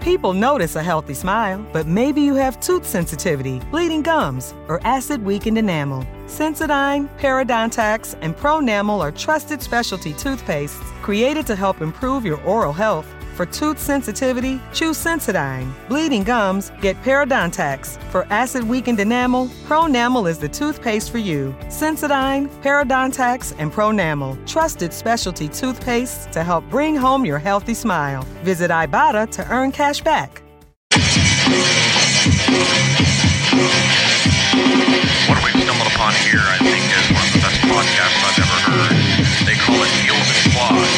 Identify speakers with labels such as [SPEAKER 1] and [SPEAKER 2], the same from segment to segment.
[SPEAKER 1] People notice a healthy smile, but maybe you have tooth sensitivity, bleeding gums, or acid weakened enamel. Sensodyne, Parodontax, and Pronamel are trusted specialty toothpastes created to help improve your oral health. For tooth sensitivity, choose Sensodyne. Bleeding gums, get Parodontax. For acid weakened enamel, Pronamel is the toothpaste for you. Sensodyne, Parodontax, and Pronamel. Trusted specialty toothpastes to help bring home your healthy smile. Visit Ibotta to earn cash back.
[SPEAKER 2] What we've stumbled upon here, I think, is one of the best podcasts I've ever heard. They call it Heels and Quads,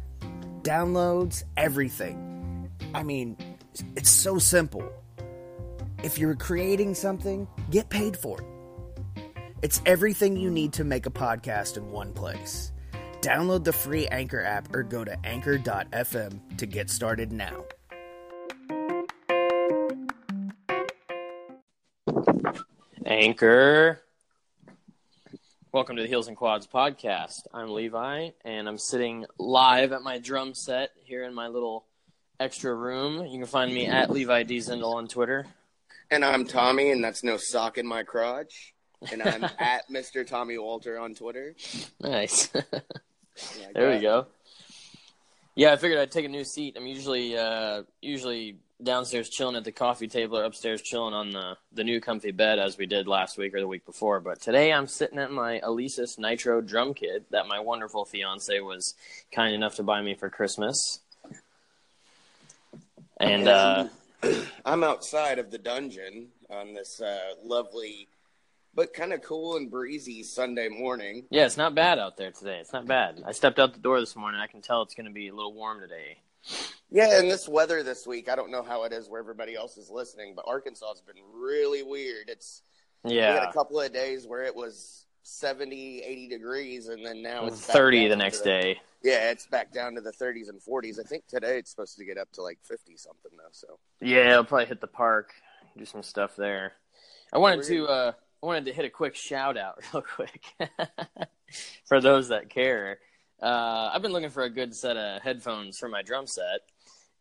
[SPEAKER 3] downloads, everything. I mean, it's so simple. If you're creating something, get paid for it. It's everything you need to make a podcast in one place. Download the free Anchor app or go to anchor.fm to get started now.
[SPEAKER 4] Anchor. Welcome to the Heels and Quads podcast. I'm Levi, and I'm sitting live at my drum set here in my little extra room. You can find me at Levi D Zindel on Twitter.
[SPEAKER 5] And I'm Tommy, and that's no sock in my crotch. And I'm at Mr. Tommy Walter on Twitter.
[SPEAKER 4] Nice. There we go. Yeah, I figured I'd take a new seat. I'm usually uh, usually downstairs chilling at the coffee table or upstairs chilling on the, the new comfy bed as we did last week or the week before. But today I'm sitting at my Alesis Nitro drum kit that my wonderful fiance was kind enough to buy me for Christmas. And uh,
[SPEAKER 5] I'm outside of the dungeon on this uh, lovely, but kind of cool and breezy Sunday morning.
[SPEAKER 4] yeah, it's not bad out there today. It's not bad. I stepped out the door this morning. I can tell it's going to be a little warm today.
[SPEAKER 5] Yeah, and this weather this week, I don't know how it is where everybody else is listening, but Arkansas has been really weird. It's yeah, we had a couple of days where it was 70, 80 degrees, and then now it's
[SPEAKER 4] 30 the next day.
[SPEAKER 5] Yeah, it's back down to the 30s and 40s. I think today it's supposed to get up to like 50 something though. So
[SPEAKER 4] Yeah, I'll probably hit the park, do some stuff there. I wanted to uh I wanted to hit a quick shout out real quick for those that care. Uh, I've been looking for a good set of headphones for my drum set,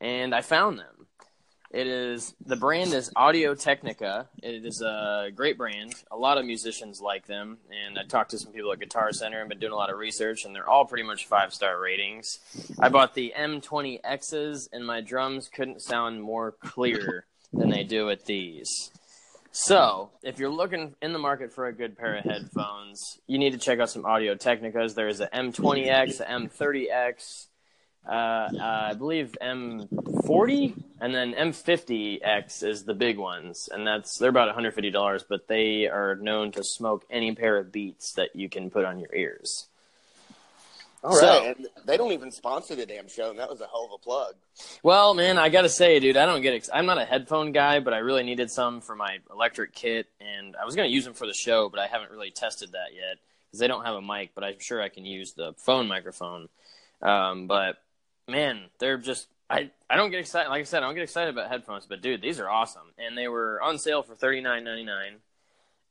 [SPEAKER 4] and I found them. It is the brand is Audio Technica. It is a great brand. A lot of musicians like them, and I talked to some people at Guitar Center and been doing a lot of research, and they're all pretty much five star ratings. I bought the M20Xs, and my drums couldn't sound more clear than they do with these. So, if you're looking in the market for a good pair of headphones, you need to check out some Audio Technicas. There is a M20X, a M30X, uh, uh, I believe M40, and then M50X is the big ones, and that's they're about $150, but they are known to smoke any pair of beats that you can put on your ears.
[SPEAKER 5] All right,
[SPEAKER 4] So-
[SPEAKER 5] and they don't even sponsor the damn show, and that was a hell of a plug.
[SPEAKER 4] Well, man, I gotta say, dude, I don't get. Ex- I'm not a headphone guy, but I really needed some for my electric kit, and I was gonna use them for the show, but I haven't really tested that yet because they don't have a mic. But I'm sure I can use the phone microphone. Um, but man, they're just. I, I don't get excited. Like I said, I don't get excited about headphones, but dude, these are awesome, and they were on sale for thirty nine ninety nine,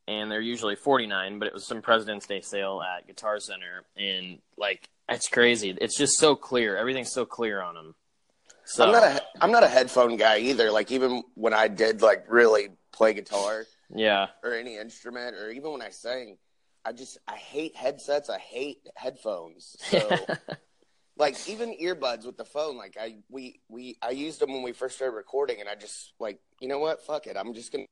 [SPEAKER 4] and they're usually forty nine. But it was some President's Day sale at Guitar Center, and like it's crazy. It's just so clear. Everything's so clear on them. So
[SPEAKER 5] I'm not a I'm not a headphone guy either. Like even when I did like really play guitar,
[SPEAKER 4] Yeah.
[SPEAKER 5] or any instrument or even when I sing, I just I hate headsets. I hate headphones. So like even earbuds with the phone, like I we we I used them when we first started recording, and I just like you know what, fuck it, I'm just gonna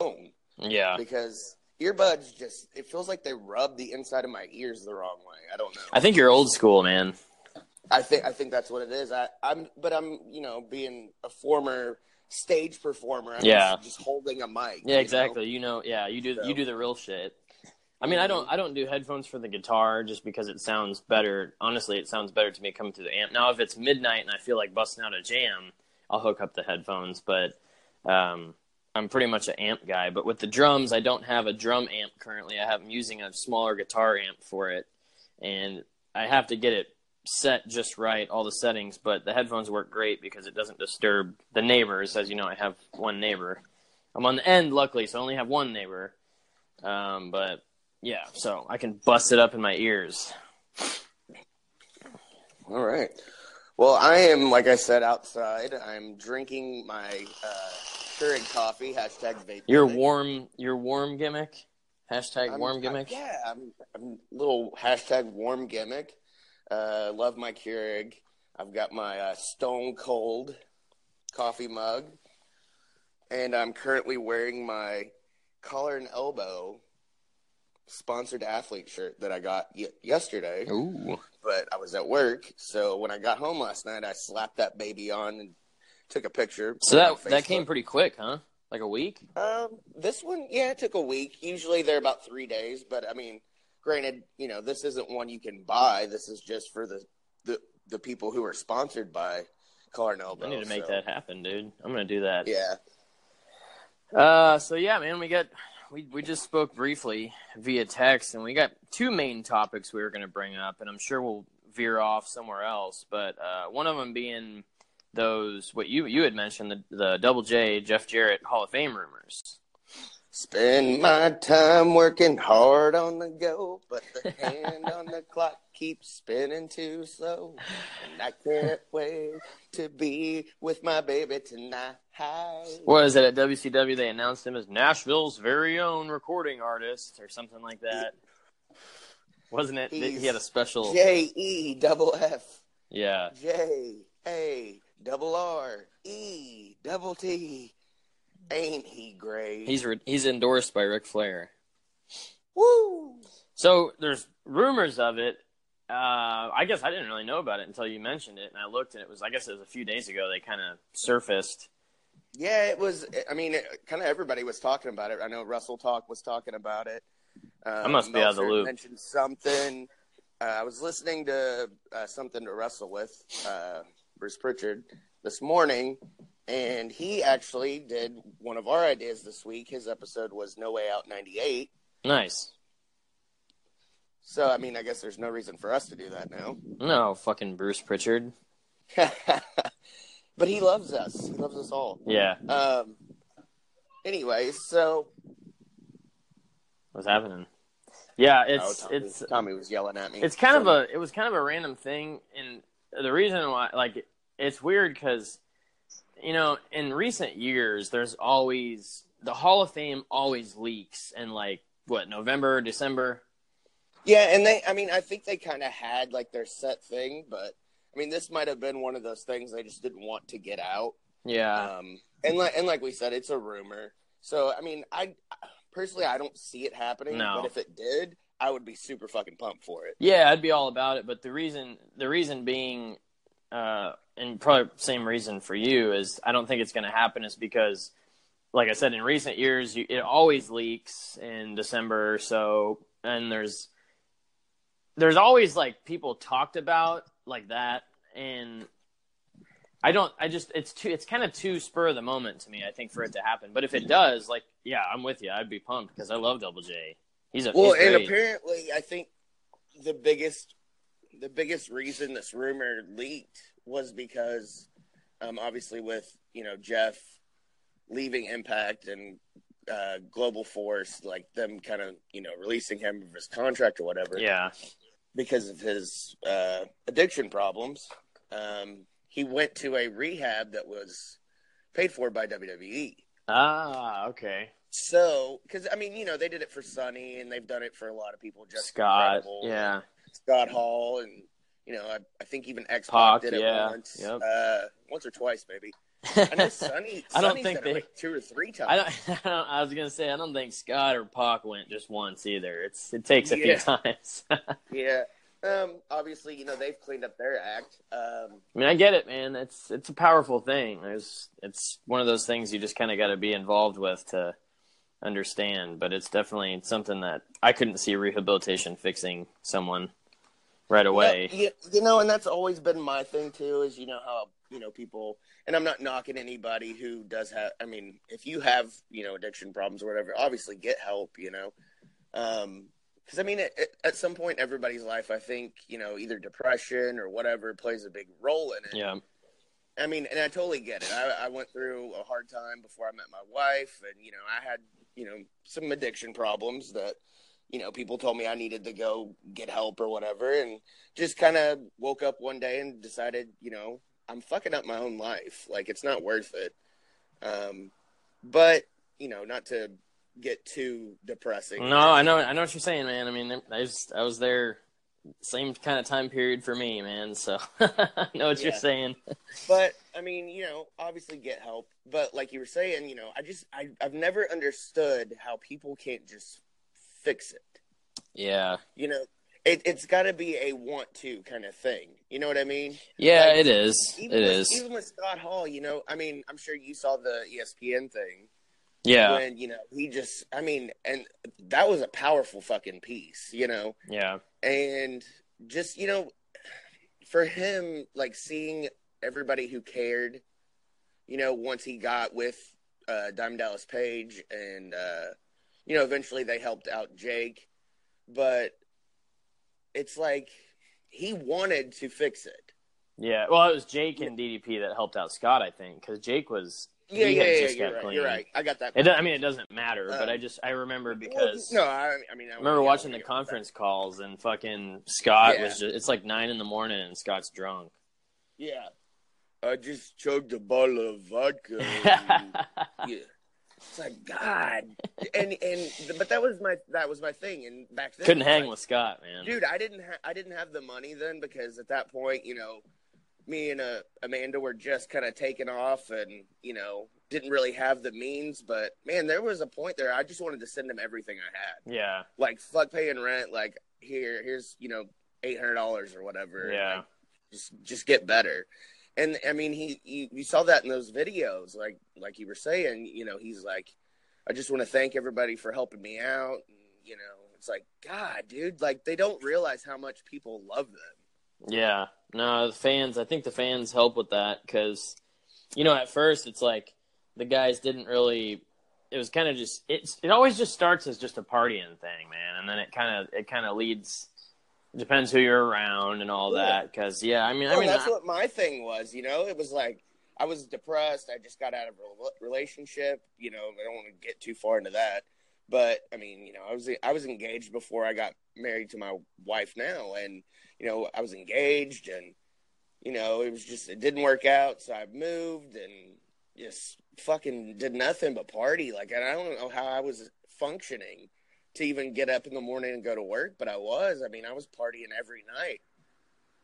[SPEAKER 5] phone
[SPEAKER 4] yeah.
[SPEAKER 5] because earbuds just it feels like they rub the inside of my ears the wrong way. I don't know.
[SPEAKER 4] I think you're old school, man.
[SPEAKER 5] I think I think that's what it is. I, I'm but I'm you know being a former stage performer. I'm
[SPEAKER 4] Yeah.
[SPEAKER 5] just, just holding a mic.
[SPEAKER 4] Yeah,
[SPEAKER 5] you
[SPEAKER 4] exactly.
[SPEAKER 5] know?
[SPEAKER 4] You know, yeah, you do
[SPEAKER 5] So-
[SPEAKER 4] you do the real shit. I mean, I don't I don't do headphones for the guitar just because it sounds better. Honestly, it sounds better to me coming through the amp. Now, if it's midnight and I feel like busting out a jam, I'll hook up the headphones. But um, I'm pretty much an amp guy. But with the drums, I don't have a drum amp currently. I have I'm using a smaller guitar amp for it, and I have to get it set just right, all the settings. But the headphones work great because it doesn't disturb the neighbors. As you know, I have one neighbor. I'm on the end, luckily, so I only have one neighbor. Um, but yeah, so I can bust it up in my ears.
[SPEAKER 5] All right. Well, I am like I said outside. I'm drinking my uh, Keurig coffee. Hashtag vape.
[SPEAKER 4] Your
[SPEAKER 5] gimmick.
[SPEAKER 4] warm, your warm gimmick. Hashtag
[SPEAKER 5] I'm-
[SPEAKER 4] warm
[SPEAKER 5] I'm-
[SPEAKER 4] gimmick.
[SPEAKER 5] yeah, I'm, I'm little hashtag warm gimmick. Uh, love my Keurig. I've got my uh, Stone Cold coffee mug, and I'm currently wearing my collar and elbow sponsored athlete shirt that I got y- yesterday.
[SPEAKER 4] Ooh,
[SPEAKER 5] But I was at work, so when I got home last night, I slapped that baby on and took a picture.
[SPEAKER 4] so
[SPEAKER 5] put it on
[SPEAKER 4] that that came pretty quick, huh? Like a week.
[SPEAKER 5] Um, this one, yeah, it took a week. Usually they're about three days, but I mean, granted, you know, this isn't one you can buy. This is just for the the, the people who are sponsored by Elbow.
[SPEAKER 4] I need to make
[SPEAKER 5] so,
[SPEAKER 4] that happen, dude. I'm gonna do that.
[SPEAKER 5] Yeah,
[SPEAKER 4] Uh, so yeah, man, we got we we just spoke briefly via text, and we got two main topics we were going to bring up, and I'm sure we'll veer off somewhere else. But uh, one of them being those what you you had mentioned the the Double J Jeff Jarrett Hall of Fame rumors.
[SPEAKER 5] spend my time working hard on the go, but the hand on the clock keeps spinning too slow, and I can't wait to be with my baby tonight.
[SPEAKER 4] What is it at WCW? They announced him as Nashville's very own recording artist or something like that. Wasn't it?
[SPEAKER 5] He's
[SPEAKER 4] He had a special.
[SPEAKER 5] J E double F.
[SPEAKER 4] Yeah.
[SPEAKER 5] J A double R E double T. Ain't he great?
[SPEAKER 4] He's re- he's endorsed by Ric Flair.
[SPEAKER 5] woo.
[SPEAKER 4] So there's rumors of it. Uh, I guess I didn't really know about it until you mentioned it, and I looked, and it was I guess it was a few days ago. They kind of surfaced.
[SPEAKER 5] Yeah, it was. I mean, kind of everybody was talking about it. I know WrestleTalk was talking about it. Um,
[SPEAKER 4] I must be out of the
[SPEAKER 5] Meltzer
[SPEAKER 4] loop.
[SPEAKER 5] Mentioned something. Uh, I was listening to uh, something to wrestle with uh, Bruce Prichard this morning, and he actually did one of our ideas this week. His episode was No Way Out '98.
[SPEAKER 4] Nice.
[SPEAKER 5] So, I mean, I guess there's no reason for us to do that now.
[SPEAKER 4] No, fucking Bruce Prichard.
[SPEAKER 5] but he loves us. He loves us all.
[SPEAKER 4] Yeah,
[SPEAKER 5] Um. Anyway, so
[SPEAKER 4] what's happening? Yeah,
[SPEAKER 5] oh,
[SPEAKER 4] it's
[SPEAKER 5] Tommy,
[SPEAKER 4] it's
[SPEAKER 5] Tommy was yelling at me.
[SPEAKER 4] it's kind of a it was kind of a random thing, and the reason why like it's weird because you know in recent years there's always the Hall of Fame always leaks in like what November December.
[SPEAKER 5] yeah, and they. I mean, I think they kind of had like their set thing, but I mean, this might have been one of those things they just didn't want to get out.
[SPEAKER 4] Yeah,
[SPEAKER 5] Um, and like and like we said, it's a rumor. So I mean, I personally I don't see it happening.
[SPEAKER 4] No.
[SPEAKER 5] But if it did, I would be super fucking pumped for it.
[SPEAKER 4] Yeah, I'd be all about it. But the reason, the reason being, uh, and probably same reason for you is I don't think it's going to happen is because, like I said, in recent years, you, it always leaks in December or so, and there's there's always like people talked about like that, and I don't, I just it's too, it's kind of too spur of the moment to me. I think for it to happen, but if it does, like, yeah, I'm with you. I'd be pumped because I love Double J. He's a
[SPEAKER 5] Well,
[SPEAKER 4] he's
[SPEAKER 5] and apparently, I think the biggest the biggest reason this rumor leaked was because, um, obviously, with you know Jeff leaving Impact and uh, Global Force, like them kind of you know releasing him of his contract or whatever,
[SPEAKER 4] yeah.
[SPEAKER 5] Because of his uh, addiction problems. Um, he went to a rehab that was paid for by WWE.
[SPEAKER 4] Ah, okay.
[SPEAKER 5] So, because I mean, you know, they did it for Sunny, and they've done it for a lot of people. Just
[SPEAKER 4] Scott, yeah,
[SPEAKER 5] Scott Hall, and you know, I, I think even X
[SPEAKER 4] Pac,
[SPEAKER 5] did it
[SPEAKER 4] yeah,
[SPEAKER 5] once,
[SPEAKER 4] yep.
[SPEAKER 5] uh, once or twice, maybe. I know Sunny.
[SPEAKER 4] I don't think they-
[SPEAKER 5] like two or three times.
[SPEAKER 4] I don't, I don't. I was gonna say I don't think Scott or Pac went just once either. It's it takes a
[SPEAKER 5] Yeah.
[SPEAKER 4] few times.
[SPEAKER 5] Yeah. Um. Obviously, you know they've cleaned up their act. Um.
[SPEAKER 4] I mean, I get it, man. It's it's a powerful thing. There's it's one of those things you just kind of got to be involved with to understand. But it's definitely something that I couldn't see rehabilitation fixing someone right away.
[SPEAKER 5] Yeah, you know, and that's always been my thing too. Is you know how you know people, and I'm not knocking anybody who does have. I mean, if you have you know addiction problems or whatever, obviously get help. You know, um, because I mean, at, at some point, everybody's life, I think, you know, either depression or whatever plays a big role in it.
[SPEAKER 4] Yeah.
[SPEAKER 5] I mean, and I totally get it. I, I went through a hard time before I met my wife, and you know, I had you know some addiction problems that you know people told me I needed to go get help or whatever, and just kind of woke up one day and decided, you know, I'm fucking up my own life. Like it's not worth it. Um, but you know, not to get too depressing.
[SPEAKER 4] No, I know. I know what you're saying, man. I mean, I was I was there, same kind of time period for me, man. So I know what you're saying.
[SPEAKER 5] but I mean, you know, obviously get help. But like you were saying, you know, I just I I've never understood how people can't just fix it.
[SPEAKER 4] Yeah.
[SPEAKER 5] You know, it, it's got to be a want to kind of thing. You know what I mean?
[SPEAKER 4] Yeah,
[SPEAKER 5] Like,
[SPEAKER 4] it is. It
[SPEAKER 5] with,
[SPEAKER 4] is.
[SPEAKER 5] Even with Scott Hall, you know, I mean, I'm sure you saw the ESPN thing
[SPEAKER 4] Yeah.
[SPEAKER 5] when you know he just, I mean, and that was a powerful fucking piece, you know,
[SPEAKER 4] Yeah.
[SPEAKER 5] and just you know, for him, like seeing everybody who cared, you know, once he got with uh, Diamond Dallas Page, and uh, you know, eventually they helped out Jake, but it's like he wanted to fix it.
[SPEAKER 4] Yeah. Well, it was Jake and DDP that helped out Scott, I think, because Jake was.
[SPEAKER 5] Yeah, yeah, yeah. You're right.
[SPEAKER 4] clean.
[SPEAKER 5] You're right. I got that.
[SPEAKER 4] It, I mean, it doesn't matter, but
[SPEAKER 5] Uh,
[SPEAKER 4] I just I remember
[SPEAKER 5] Well,
[SPEAKER 4] because
[SPEAKER 5] no, I, I mean, I
[SPEAKER 4] remember watching the conference calls and fucking Scott
[SPEAKER 5] Yeah.
[SPEAKER 4] was just it's like nine in the morning and Scott's drunk.
[SPEAKER 5] Yeah, I just chugged a bottle of vodka. yeah, it's like God, and and but that was my that was my thing, and back then
[SPEAKER 4] Couldn't hang
[SPEAKER 5] like,
[SPEAKER 4] with Scott, man.
[SPEAKER 5] dude. I didn't ha- I didn't have the money then because at that point, you know, me and uh, Amanda were just kind of taking off, and you know, didn't really have the means. But man, there was a point there. I just wanted to send him everything I had.
[SPEAKER 4] Yeah.
[SPEAKER 5] like fuck paying rent like here here's you know eight hundred dollars or whatever
[SPEAKER 4] Yeah.
[SPEAKER 5] Like, just just get better and i mean he you, you saw that in those videos like like you were saying you know he's like i just want to thank everybody for helping me out and you know it's like god dude like they don't realize how much people love them
[SPEAKER 4] Yeah, no, the fans. I think the fans help with that because, you know, at first it's like the guys didn't really. It was kind of just it's. It always just starts as just a partying thing, man, and then it kind of it kind of leads. Depends who you're around and all
[SPEAKER 5] Yeah.
[SPEAKER 4] that. Because yeah, I mean, I
[SPEAKER 5] Oh,
[SPEAKER 4] mean,
[SPEAKER 5] that's
[SPEAKER 4] I-
[SPEAKER 5] what my thing was you know it was like i was depressed i just got out of a relationship you know i don't want to get too far into that but i mean you know i was i was engaged before i got married to my wife now and you know i was engaged and you know it was just it didn't work out so i moved and just fucking did nothing but party like and i don't know how i was functioning to even get up in the morning and go to work but i was i mean i was partying every night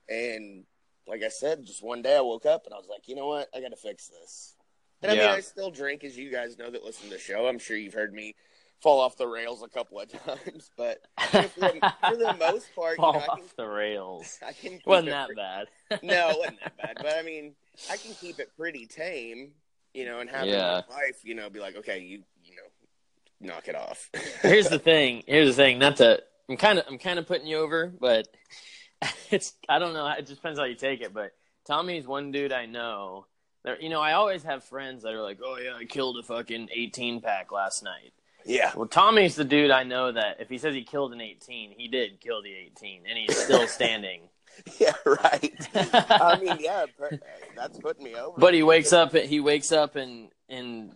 [SPEAKER 5] and like I said, just one day I woke up and I was like, you know what? I got to fix this. And I mean, I still drink, as you guys know that listen to the show. I'm sure you've heard me fall off the rails a couple of times, but for the, for the most part, you
[SPEAKER 4] fall
[SPEAKER 5] know, I can,
[SPEAKER 4] off the rails.
[SPEAKER 5] I can keep
[SPEAKER 4] Wasn't
[SPEAKER 5] it
[SPEAKER 4] that
[SPEAKER 5] pre-
[SPEAKER 4] bad?
[SPEAKER 5] no, it wasn't that bad. But I mean, I can keep it pretty tame, you know, and have
[SPEAKER 4] Yeah.
[SPEAKER 5] my wife, you know, be like, okay, you, you knock it off.
[SPEAKER 4] Here's the thing. Here's the thing. Not to. I'm kind of. I'm kind of putting you over, but it's. I don't know. It just depends how you take it. But Tommy's one dude I know. There, you know, I always have friends that are like, "Oh yeah, I killed a fucking 18 pack last night."
[SPEAKER 5] yeah.
[SPEAKER 4] Well, Tommy's the dude I know that if he says he killed an 18, he did kill the 18, and he's still standing.
[SPEAKER 5] Yeah, right. I mean, yeah, that's putting me over.
[SPEAKER 4] But he wakes up. He wakes up and and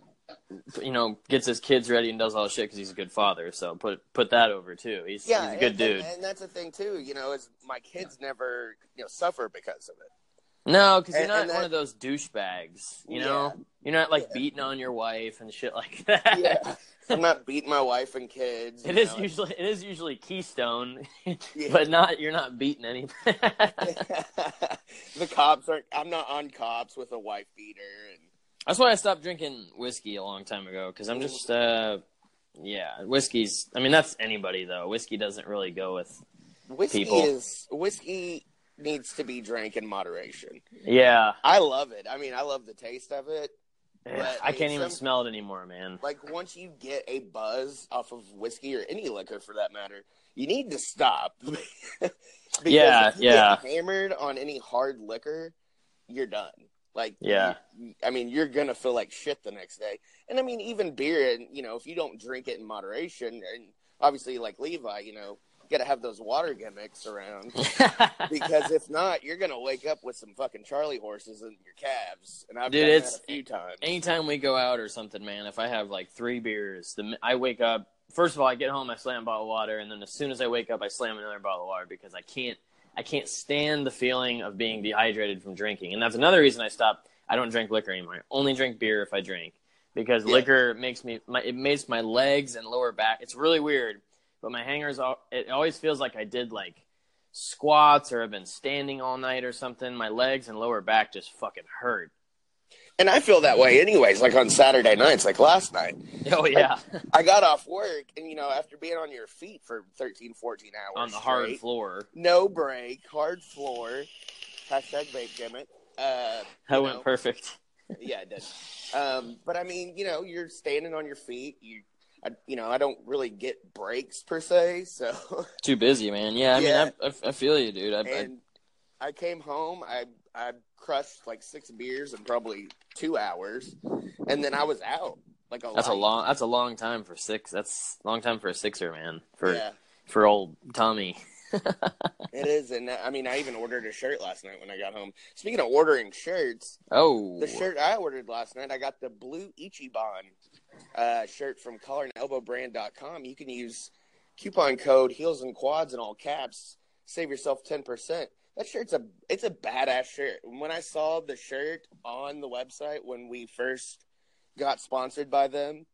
[SPEAKER 4] you know gets his kids ready and does all the shit because he's a good father. So put put that over too. He's, he's a good
[SPEAKER 5] and,
[SPEAKER 4] dude.
[SPEAKER 5] And, that's the thing too. You know, is my kids never you know suffer because of it.
[SPEAKER 4] No, because you're not
[SPEAKER 5] and
[SPEAKER 4] one of those douchebags. You know,
[SPEAKER 5] Yeah.
[SPEAKER 4] you're not like
[SPEAKER 5] Yeah.
[SPEAKER 4] beating on your wife and shit like that.
[SPEAKER 5] Yeah. I'm not beating my wife and kids.
[SPEAKER 4] It is
[SPEAKER 5] know.
[SPEAKER 4] usually it is usually Keystone,
[SPEAKER 5] Yeah.
[SPEAKER 4] but not you're not beating any.
[SPEAKER 5] the cops aren't. I'm not on cops with a wife beater, and
[SPEAKER 4] That's why I stopped drinking whiskey a long time ago because I'm just uh yeah whiskey's. I mean that's anybody though. Whiskey doesn't really go with
[SPEAKER 5] whiskey
[SPEAKER 4] People.
[SPEAKER 5] is whiskey needs to be drank in moderation.
[SPEAKER 4] yeah.
[SPEAKER 5] I love it. I mean, I love the taste of it. But,
[SPEAKER 4] I
[SPEAKER 5] I
[SPEAKER 4] can't even
[SPEAKER 5] some-
[SPEAKER 4] smell it anymore, man.
[SPEAKER 5] Like once you get a buzz off of whiskey or any liquor for that matter, you need to stop. because
[SPEAKER 4] Yeah, yeah.
[SPEAKER 5] Hammered on any hard liquor, you're done. Like
[SPEAKER 4] Yeah.
[SPEAKER 5] you- I mean, you're gonna feel like shit the next day. And I mean, even beer, and you know, if you don't drink it in moderation, and obviously like Levi, you know, you got to have those water gimmicks around because if not, you're gonna wake up with some fucking Charlie horses in your calves. And I've
[SPEAKER 4] Dude,
[SPEAKER 5] done
[SPEAKER 4] it's-
[SPEAKER 5] that a few times.
[SPEAKER 4] Anytime we go out or something, man, if I have like three beers, the mi- I wake up. First of all, I get home, I slam a bottle of water, and then as soon as I wake up, I slam another bottle of water because I can't. I can't stand the feeling of being dehydrated from drinking, and that's another reason I stopped. I don't drink liquor anymore. I only drink beer if I drink because
[SPEAKER 5] Yeah.
[SPEAKER 4] liquor makes me. My, it makes my legs and lower back. It's really weird, but my hangers. It always feels like I did like squats or I've been standing all night or something. My legs and lower back just fucking hurt.
[SPEAKER 5] And I feel that way anyways, like on Saturday nights, like last night.
[SPEAKER 4] Oh yeah.
[SPEAKER 5] I got off work and, you know, after being on your feet for 13, 14 hours
[SPEAKER 4] on the hard
[SPEAKER 5] straight,
[SPEAKER 4] floor.
[SPEAKER 5] no break, hard floor, hashtag vape gimmick. Uh,
[SPEAKER 4] That went
[SPEAKER 5] know,
[SPEAKER 4] perfect.
[SPEAKER 5] yeah, it did. Um, but I mean, you know, you're standing on your feet. You, I, you know, I don't really get breaks per se. So,
[SPEAKER 4] Too busy, man. Yeah, I
[SPEAKER 5] Yeah.
[SPEAKER 4] mean, I, I, I feel you, dude. I, I,
[SPEAKER 5] and I came home. I I crushed like six beers in probably two hours, and then I was out. Like a
[SPEAKER 4] that's a long. That's a long time for six. That's a long time for a sixer, man. For
[SPEAKER 5] Yeah.
[SPEAKER 4] for old Tommy.
[SPEAKER 5] It is, and I mean, I even ordered a shirt last night when I got home. Speaking of ordering shirts,
[SPEAKER 4] Oh,
[SPEAKER 5] the shirt I ordered last night, I got the blue Ichiban uh, shirt from collarandelbowbrand.com. You can use coupon code Heels and Quads in all caps, save yourself ten percent. That shirt's a it's a badass shirt. When I saw the shirt on the website when we first got sponsored by them,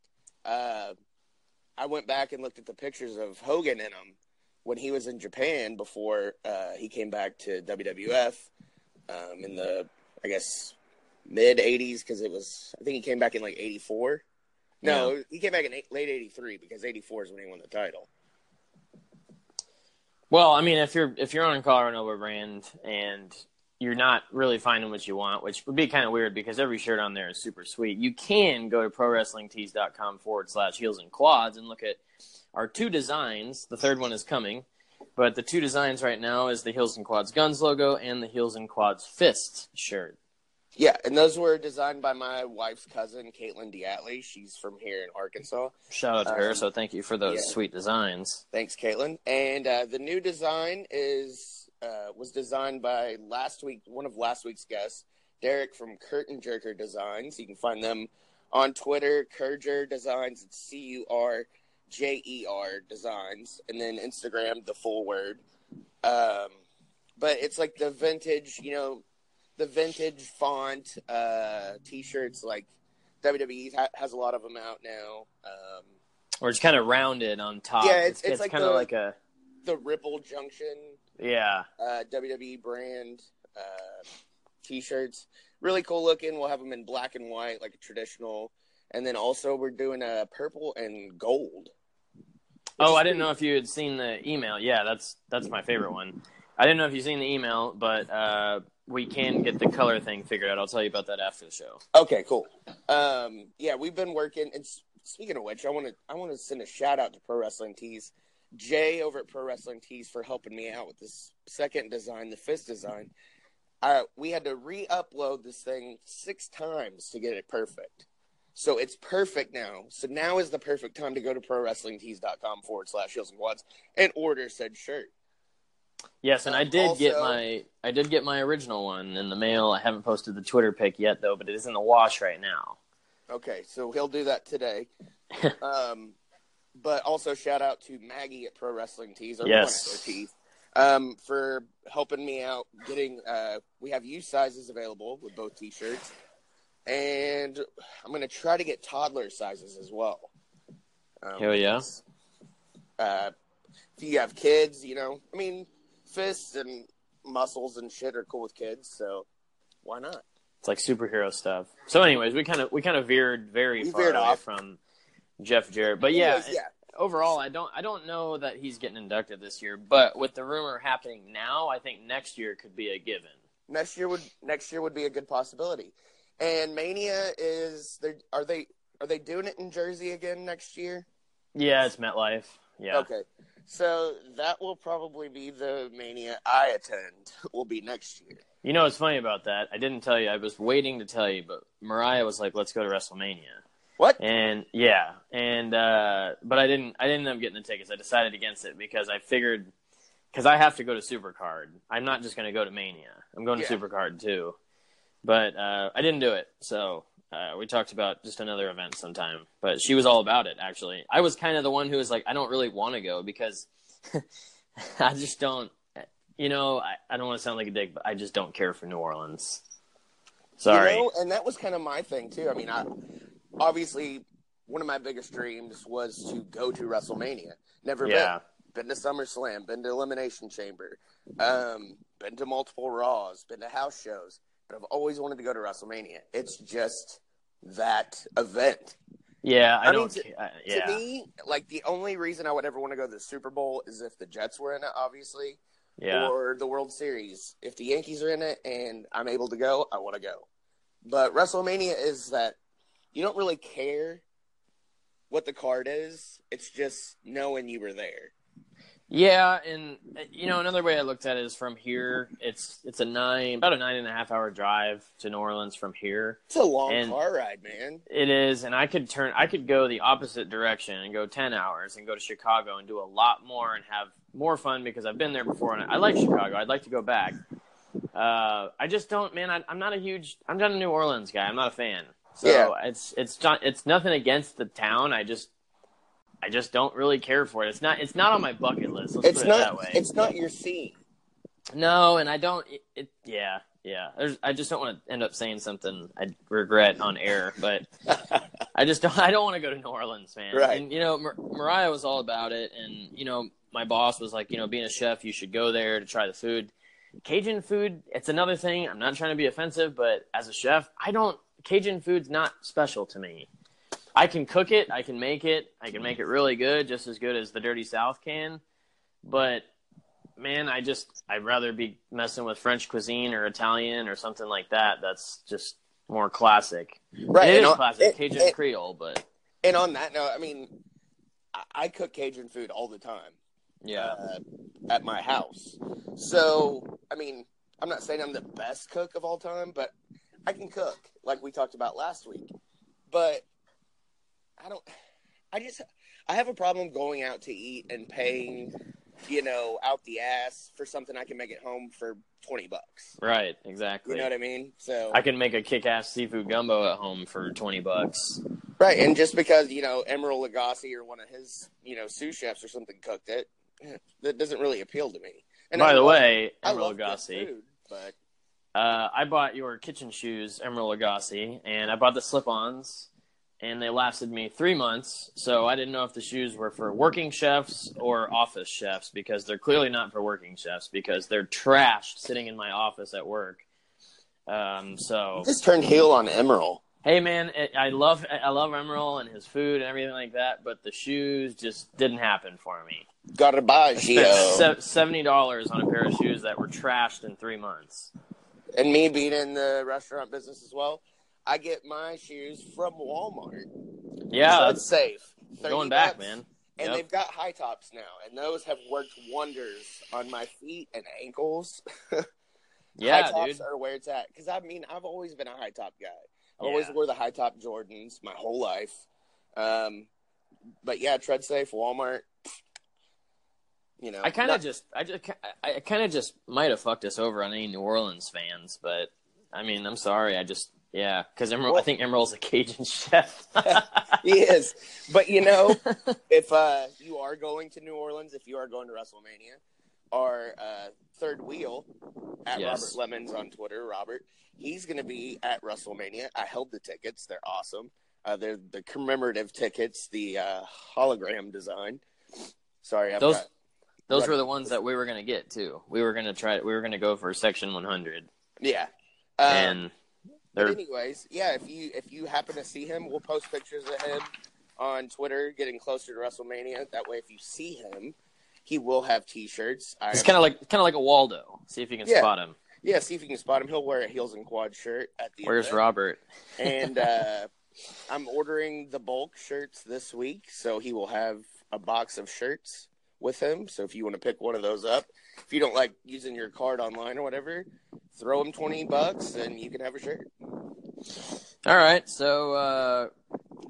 [SPEAKER 5] uh, I went back and looked at the pictures of Hogan in them when he was in Japan before uh, he came back to WWF um, in the I guess mid '80s because it was I think he came back in like '84. No, he came back in eight, late '83 because '84 is when he won the title.
[SPEAKER 4] Well, I mean, if you're if you're on Collar and Elbow brand and you're not really finding what you want, which would be kind of weird because every shirt on there is super sweet. You can go to prowrestlingtees.com forward slash heels and quads and look at our two designs. The third one is coming, but the two designs right now is the heels and quads guns logo and the heels and quads fist shirt.
[SPEAKER 5] Yeah, and those were designed by my wife's cousin, Caitlin Diatley. She's from here in Arkansas.
[SPEAKER 4] Shout out to her.
[SPEAKER 5] Um,
[SPEAKER 4] So thank you for those
[SPEAKER 5] yeah.
[SPEAKER 4] sweet designs.
[SPEAKER 5] Thanks, Caitlin. And uh, the new design is uh, was designed by last week, one of last week's guests, Derek from Curtain Jerker Designs. You can find them on Twitter, Curjer Designs. It's C U R J E R Designs, and then Instagram, the full word. Um, but it's like the vintage, you know, the vintage font uh, t-shirts. Like WWE ha- has a lot of them out now. Um,
[SPEAKER 4] Or it's kind of rounded on top.
[SPEAKER 5] Yeah, it's- it's like
[SPEAKER 4] kind of like a
[SPEAKER 5] the Ripple Junction
[SPEAKER 4] yeah.
[SPEAKER 5] uh, WWE brand uh, t-shirts. Really cool looking. We'll have them in black and white, like a traditional. And then also we're doing a purple and gold.
[SPEAKER 4] Oh, I didn't know if you had seen the email. Yeah, that's that's my favorite one. I didn't know if you've seen the email, but uh, we can get the color thing figured out. I'll tell you about that after the show.
[SPEAKER 5] Okay, cool. Um, yeah, we've been working. And speaking of which, I want to I want to send a shout out to Pro Wrestling Tees, Jay over at Pro Wrestling Tees for helping me out with this second design, the fist design. Uh, we had to re-upload this thing six times to get it perfect. So it's perfect now. So now is the perfect time to go to prowrestlingtees.com forward slash heels and quads and order said shirt.
[SPEAKER 4] Yes, and I
[SPEAKER 5] Um,
[SPEAKER 4] did get my I did get my original one in the mail. I haven't posted the Twitter pic yet though, but it is in the wash right now.
[SPEAKER 5] Okay, so he'll do that today. um, but also shout out to Maggie at Pro Wrestling Tees, or
[SPEAKER 4] Yes.
[SPEAKER 5] tees. um, for helping me out getting. Uh, we have youth sizes available with both T-shirts, and I'm gonna try to get toddler sizes as well. Um,
[SPEAKER 4] Hell yeah.
[SPEAKER 5] Uh, if you have kids, you know, I mean, fists and muscles and shit are cool with kids, so why not?
[SPEAKER 4] It's like superhero stuff. So, anyways, we kind of we kind of veered very
[SPEAKER 5] We
[SPEAKER 4] far
[SPEAKER 5] veered
[SPEAKER 4] away
[SPEAKER 5] off.
[SPEAKER 4] from Jeff Jarrett, but yeah,
[SPEAKER 5] Anyways, yeah.
[SPEAKER 4] overall, I don't I don't know that he's getting inducted this year. But with the rumor happening now, I think next year could be a given.
[SPEAKER 5] next year would next year would be a good possibility. And Mania is they are they are they doing it in Jersey again next year?
[SPEAKER 4] Yeah, it's MetLife. Yeah.
[SPEAKER 5] Okay. So that will probably be the Mania I attend will be next year.
[SPEAKER 4] You know what's funny about that? I didn't tell you. I was waiting to tell you, but Mariah was like, "Let's go to WrestleMania."
[SPEAKER 5] What?
[SPEAKER 4] And yeah, and uh, but I didn't. I didn't end up getting the tickets. I decided against it because I figured because I have to go to Supercard. I'm not just going to go to Mania. I'm going to Supercard too. But uh, I didn't do it. So uh, we talked about just another event sometime. But she was all about it. Actually, I was kind of the one who was like, I don't really want to go because I just don't. You know, I, I don't want to sound like a dick, but I just don't care for New Orleans. Sorry.
[SPEAKER 5] You know, and that was kind of my thing too. I mean, I obviously one of my biggest dreams was to go to WrestleMania. Never
[SPEAKER 4] Yeah.
[SPEAKER 5] been. Been to SummerSlam, been to Elimination Chamber, um, been to multiple Raws, been to house shows, but I've always wanted to go to WrestleMania. It's just that event.
[SPEAKER 4] yeah, I,
[SPEAKER 5] I mean,
[SPEAKER 4] don't.
[SPEAKER 5] to-
[SPEAKER 4] uh, yeah.
[SPEAKER 5] To me, like the only reason I would ever want to go to the Super Bowl is if the Jets were in it, obviously,
[SPEAKER 4] yeah.
[SPEAKER 5] or the World Series. If the Yankees are in it and I'm able to go, I want to go. But WrestleMania is that you don't really care what the card is. It's just knowing you were there.
[SPEAKER 4] Yeah, and uh, you know another way I looked at it is from here. It's it's a nine about a nine and a half hour drive to New Orleans from here.
[SPEAKER 5] It's a long
[SPEAKER 4] And-
[SPEAKER 5] car ride, man.
[SPEAKER 4] It is, and I could turn I could go the opposite direction and go ten hours and go to Chicago and do a lot more and have more fun because I've been there before and I like Chicago. I'd like to go back. Uh, I just don't, man. I, I'm not a huge. I'm not a New Orleans guy. I'm not a fan. So
[SPEAKER 5] Yeah.
[SPEAKER 4] it's it's not it's nothing against the town. I just I just don't really care for it. It's not it's not on my bucket list. Let's
[SPEAKER 5] It's
[SPEAKER 4] put it that
[SPEAKER 5] not.
[SPEAKER 4] way.
[SPEAKER 5] It's not your scene.
[SPEAKER 4] No, and I don't. It, it yeah, yeah. There's, I just don't want to end up saying something I regret on air, but I just don't. I don't want to go to New Orleans, man.
[SPEAKER 5] Right.
[SPEAKER 4] And you know, Mar- Mariah was all about it, and you know, my boss was like, you know, being a chef, you should go there to try the food. Cajun food, it's another thing. I'm not trying to be offensive, but as a chef, I don't. Cajun food's not special to me. I can cook it, I can make it, I can make it really good, just as good as the Dirty South can. But man, I just I'd rather be messing with French cuisine or Italian or something like that. That's just more classic.
[SPEAKER 5] Right.
[SPEAKER 4] it is
[SPEAKER 5] on-
[SPEAKER 4] classic
[SPEAKER 5] and-
[SPEAKER 4] Cajun
[SPEAKER 5] and-
[SPEAKER 4] Creole, but
[SPEAKER 5] And on that note, I mean, I, I cook Cajun food all the time.
[SPEAKER 4] yeah,
[SPEAKER 5] uh, at my house. So, I mean, I'm not saying I'm the best cook of all time, but I can cook, like we talked about last week. But I don't, I just, I have a problem going out to eat and paying, you know, out the ass for something I can make at home for 20 bucks.
[SPEAKER 4] right, exactly.
[SPEAKER 5] You know what I mean? So,
[SPEAKER 4] I can make a kick-ass seafood gumbo at home for twenty bucks.
[SPEAKER 5] right. And just because, you know, Emeril Lagasse or one of his, you know, sous chefs or something cooked it, that doesn't really appeal to me. And
[SPEAKER 4] By
[SPEAKER 5] I
[SPEAKER 4] the
[SPEAKER 5] love-
[SPEAKER 4] way,
[SPEAKER 5] Emeril
[SPEAKER 4] Lagasse,
[SPEAKER 5] food, but
[SPEAKER 4] uh, I bought your kitchen shoes, Emeril Lagasse, and I bought the slip-ons, and they lasted me three months. So I didn't know if the shoes were for working chefs or office chefs because they're clearly not for working chefs because they're trashed sitting in my office at work. Um, so
[SPEAKER 5] just turned heel on Emeril.
[SPEAKER 4] hey, man, it, I love I love Emerald and his food and everything like that, but the shoes just didn't happen for me.
[SPEAKER 5] Garbaggio.
[SPEAKER 4] Se- Seventy dollars on a pair of shoes that were trashed in three months.
[SPEAKER 5] and me being in the restaurant business as well, I get my shoes from Walmart.
[SPEAKER 4] Yeah,
[SPEAKER 5] so
[SPEAKER 4] that's
[SPEAKER 5] safe. 30
[SPEAKER 4] going back,
[SPEAKER 5] bucks.
[SPEAKER 4] man.
[SPEAKER 5] And
[SPEAKER 4] Yep.
[SPEAKER 5] they've got high tops now, and those have worked wonders on my feet and ankles.
[SPEAKER 4] Yeah,
[SPEAKER 5] high tops
[SPEAKER 4] dude.
[SPEAKER 5] are where it's at. Because I mean, I've always been a high top guy. I've
[SPEAKER 4] Yeah.
[SPEAKER 5] always wore the high top Jordans my whole life. Um, but yeah, tread safe, Walmart. You know,
[SPEAKER 4] I kind of just, I just, I kind of just might have fucked us over on any New Orleans fans, but I mean, I'm sorry. I just, yeah, because Emeril, I think Emeril's a Cajun chef.
[SPEAKER 5] he is. But you know, if uh, you are going to New Orleans, if you are going to WrestleMania, our uh, third wheel at
[SPEAKER 4] Yes.
[SPEAKER 5] Robert Lemons on Twitter. Robert, he's going to be at WrestleMania. I held the tickets; they're awesome. Uh, they're the commemorative tickets, the uh, hologram design. Sorry, I've
[SPEAKER 4] Those
[SPEAKER 5] got
[SPEAKER 4] those were the ones that we were gonna get too. We were gonna try. We were gonna go for section 100,
[SPEAKER 5] yeah. Um, But
[SPEAKER 4] they're
[SPEAKER 5] anyways, yeah, if you if you happen to see him, we'll post pictures of him on Twitter, getting closer to WrestleMania. That way, if you see him, he will have T-shirts.
[SPEAKER 4] It's kind of like kind of like a Waldo. See if you can
[SPEAKER 5] Yeah.
[SPEAKER 4] spot him.
[SPEAKER 5] yeah, see if you can spot him. He'll wear a heels and quad shirt at the
[SPEAKER 4] Where's
[SPEAKER 5] event.
[SPEAKER 4] Robert?
[SPEAKER 5] and uh, I'm ordering the bulk shirts this week, so he will have a box of shirts with him. So if you want to pick one of those up, if you don't like using your card online or whatever, throw them twenty bucks and you can have a shirt.
[SPEAKER 4] All right. So uh,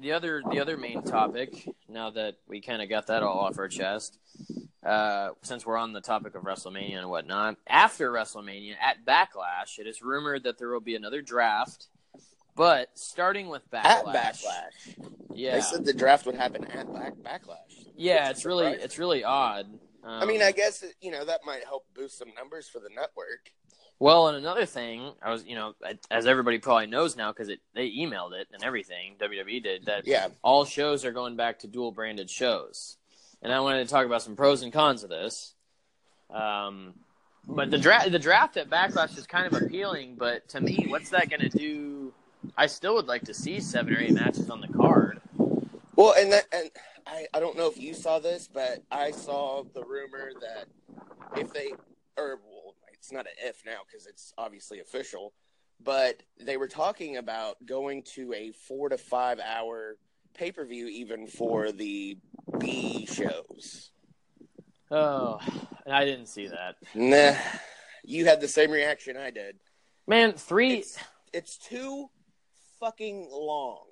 [SPEAKER 4] the other the other main topic. Now that we kind of got that all off our chest, uh, since we're on the topic of WrestleMania and whatnot, after WrestleMania at Backlash, it is rumored that there will be another draft. But starting with Backlash,
[SPEAKER 5] At Backlash,
[SPEAKER 4] yeah,
[SPEAKER 5] they said the draft would happen at back- Backlash.
[SPEAKER 4] yeah, it's really
[SPEAKER 5] surprising.
[SPEAKER 4] it's really odd. Um,
[SPEAKER 5] I mean, I guess you know that might help boost some numbers for the network.
[SPEAKER 4] Well, and another thing, I was, you know, as everybody probably knows now because they emailed it and everything. WWE did that.
[SPEAKER 5] Yeah,
[SPEAKER 4] All shows are going back to dual branded shows, and I wanted to talk about some pros and cons of this. Um, but the draft, the draft at Backlash is kind of appealing, but to me, what's that going to do? I still would like to see seven or eight matches on the card.
[SPEAKER 5] Well, and that, and I, I don't know if you saw this, but I saw the rumor that if they, or well, it's not an if now because it's obviously official, but they were talking about going to a four to five hour pay per view even for the B shows.
[SPEAKER 4] Oh, and I didn't see that.
[SPEAKER 5] Nah, you had the same reaction I did.
[SPEAKER 4] Man, three.
[SPEAKER 5] It's, it's too fucking long.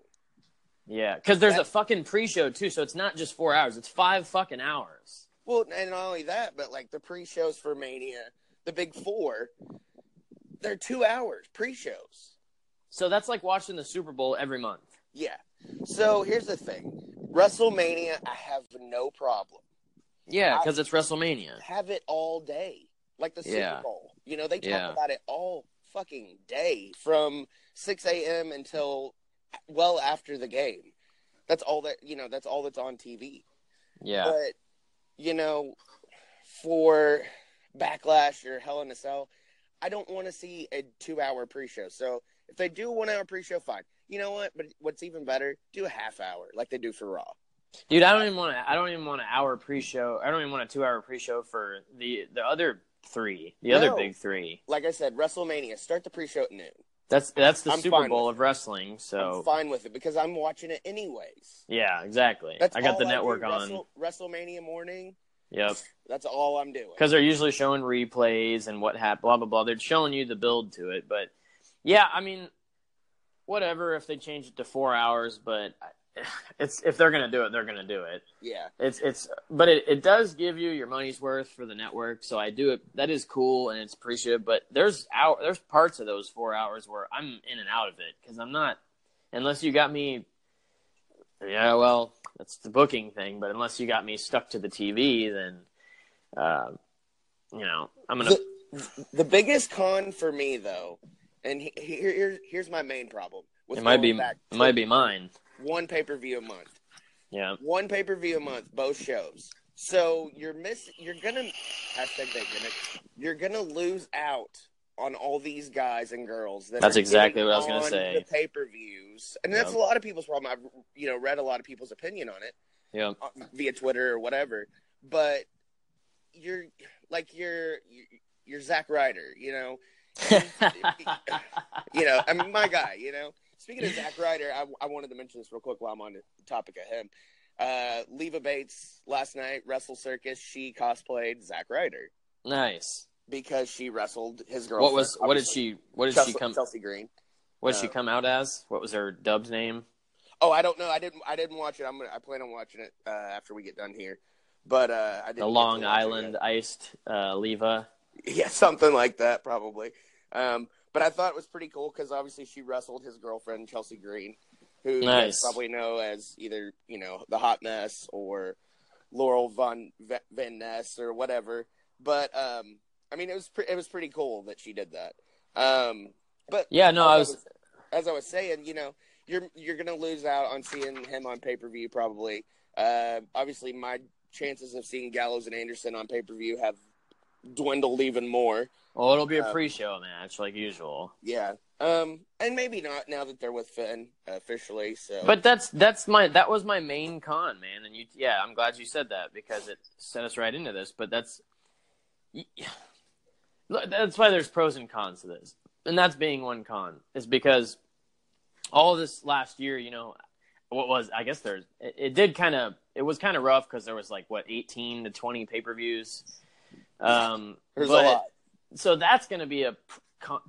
[SPEAKER 4] Yeah, because there's a fucking pre-show too, so it's not just four hours; it's five fucking hours.
[SPEAKER 5] Well, and not only that, but like the pre-shows for Mania, the big four, they're two hours pre-shows.
[SPEAKER 4] So that's like watching the Super Bowl every month.
[SPEAKER 5] Yeah. So here's the thing: WrestleMania, I have no problem.
[SPEAKER 4] Yeah, because it's WrestleMania.
[SPEAKER 5] Have it all day, like the Super
[SPEAKER 4] Yeah.
[SPEAKER 5] Bowl. You know, they talk
[SPEAKER 4] Yeah.
[SPEAKER 5] about it all fucking day from 6 a.m. until well after the game. That's all that you know. That's all that's on TV.
[SPEAKER 4] Yeah,
[SPEAKER 5] But you know, for Backlash or Hell in a Cell, I don't want to see a two-hour pre-show. So if they do a one-hour pre-show, fine. You know what? But what's even better? Do a half hour, like they do for Raw.
[SPEAKER 4] dude, I don't even want to. I don't even want an hour pre-show. I don't even want a two-hour pre-show for the the other three, the other big three.
[SPEAKER 5] Like I said, WrestleMania start the pre-show at noon.
[SPEAKER 4] That's that's the
[SPEAKER 5] I'm
[SPEAKER 4] Super Bowl of wrestling. so I'm
[SPEAKER 5] fine with it because I'm watching it anyways.
[SPEAKER 4] yeah, exactly.
[SPEAKER 5] That's
[SPEAKER 4] I got the
[SPEAKER 5] do.
[SPEAKER 4] network on.
[SPEAKER 5] Wrestle- WrestleMania morning.
[SPEAKER 4] Yep,
[SPEAKER 5] That's all I'm doing.
[SPEAKER 4] because they're usually showing replays and what happened. Blah blah blah. They're showing you the build to it, but yeah, I mean, whatever if they change it to four hours, but. It's if they're gonna do it, they're gonna do it.
[SPEAKER 5] yeah,
[SPEAKER 4] It's it's but it, it does give you your money's worth for the network, so I do it. That is cool and it's appreciative, But there's hour there's parts of those four hours where I'm in and out of it because I'm not unless you got me. Yeah, well, that's the booking thing. But unless you got me stuck to the TV, then uh, you know I'm gonna.
[SPEAKER 5] The, the biggest con for me, though, and he, here, here's here's my main problem. With
[SPEAKER 4] it might be
[SPEAKER 5] back
[SPEAKER 4] it might be mine.
[SPEAKER 5] One pay per view a month.
[SPEAKER 4] Yeah,
[SPEAKER 5] One pay per view a month, both shows. So you're missing. You're gonna hashtag gimmick. You're gonna lose out on all these guys and girls. That
[SPEAKER 4] That's exactly what I was gonna
[SPEAKER 5] on
[SPEAKER 4] say.
[SPEAKER 5] The pay per views, and that's a lot of people's problem. I've you know read a lot of people's opinion on it
[SPEAKER 4] yeah,
[SPEAKER 5] uh, via Twitter or whatever. But you're like you're you're Zack Ryder, you know. You know, I mean, my guy. You know. Speaking of Zack Ryder, I, I wanted to mention this real quick while I'm on the topic of him. Uh, Leva Bates last night, Wrestle Circus, she cosplayed Zack Ryder
[SPEAKER 4] nice.
[SPEAKER 5] because she wrestled his girlfriend.
[SPEAKER 4] What was what did she what did
[SPEAKER 5] Chelsea,
[SPEAKER 4] she come
[SPEAKER 5] Chelsea Green.
[SPEAKER 4] what did she
[SPEAKER 5] uh,
[SPEAKER 4] come out as? What was her dubbed name?
[SPEAKER 5] Oh, I don't know. I didn't. I didn't watch it. I'm. Gonna, I plan on watching it uh, after we get done here. But uh, I didn't.
[SPEAKER 4] The Long Island iced uh, Leva.
[SPEAKER 5] Yeah, something like that, probably. Um, but I thought it was pretty cool because obviously she wrestled his girlfriend Chelsea Green, who you
[SPEAKER 4] Nice.
[SPEAKER 5] probably know as either you know the Hot Mess or Laurel Von Va- Van Ness or whatever. but um, I mean, it was pre- it was pretty cool that she did that. Um, but
[SPEAKER 4] Yeah, no,
[SPEAKER 5] as
[SPEAKER 4] I was.
[SPEAKER 5] as I was saying, you know, you're you're gonna lose out on seeing him on pay per view probably. Uh, obviously, my chances of seeing Gallows and Anderson on pay per view have dwindled even more.
[SPEAKER 4] Well, it'll be a
[SPEAKER 5] uh,
[SPEAKER 4] pre-show match like usual.
[SPEAKER 5] Yeah, um, and maybe not now that they're with Finn officially. So,
[SPEAKER 4] But that's that's my that was my main con, man. And you, yeah, I'm glad you said that because it set us right into this. But that's that's why there's pros and cons to this, and that's being one con is because all this last year, you know, what was I guess there's it, it did kind of it was kind of rough because there was like what 18 to 20 pay per views. Um,
[SPEAKER 5] there's a lot.
[SPEAKER 4] So that's going to be a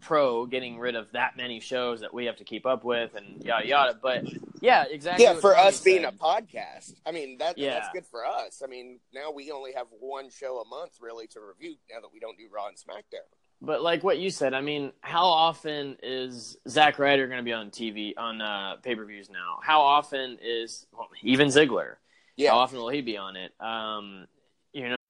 [SPEAKER 4] pro getting rid of that many shows that we have to keep up with and yada yada. But yeah, exactly.
[SPEAKER 5] Yeah, for us being a podcast, I mean that
[SPEAKER 4] Yeah.
[SPEAKER 5] that's good for us. I mean, now we only have one show a month really to review. Now that we don't do Raw and SmackDown.
[SPEAKER 4] But like what you said, I mean, how often is Zack Ryder going to be on TV on uh, pay per views now? How often is well, even Ziggler?
[SPEAKER 5] Yeah,
[SPEAKER 4] How often will he be on it? Um,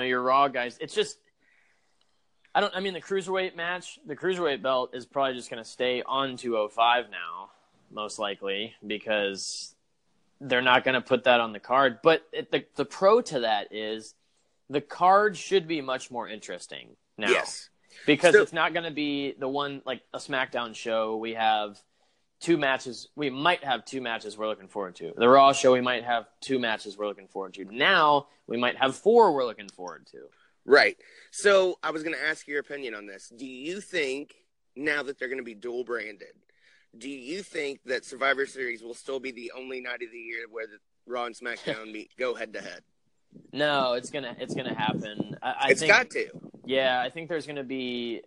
[SPEAKER 4] Your Raw guys. It's just. I don't. I mean, the cruiserweight match, the cruiserweight belt is probably just going to stay on 205 now, most likely, because they're not going to put that on the card. But it, the the pro to that is the card should be much more interesting now.
[SPEAKER 5] Yes.
[SPEAKER 4] because
[SPEAKER 5] So-
[SPEAKER 4] it's not going to be the one like a SmackDown show. We have two matches. We might have two matches we're looking forward to. The Raw show, we might have two matches we're looking forward to. Now we might have four we're looking forward to.
[SPEAKER 5] Right. So I was going to ask your opinion on this. Do you think now that they're going to be dual branded, do you think that Survivor Series will still be the only night of the year where the Raw and SmackDown meet go head to head?
[SPEAKER 4] No, it's gonna it's gonna happen. I, I
[SPEAKER 5] It's
[SPEAKER 4] think,
[SPEAKER 5] got to.
[SPEAKER 4] Yeah, I think there's gonna be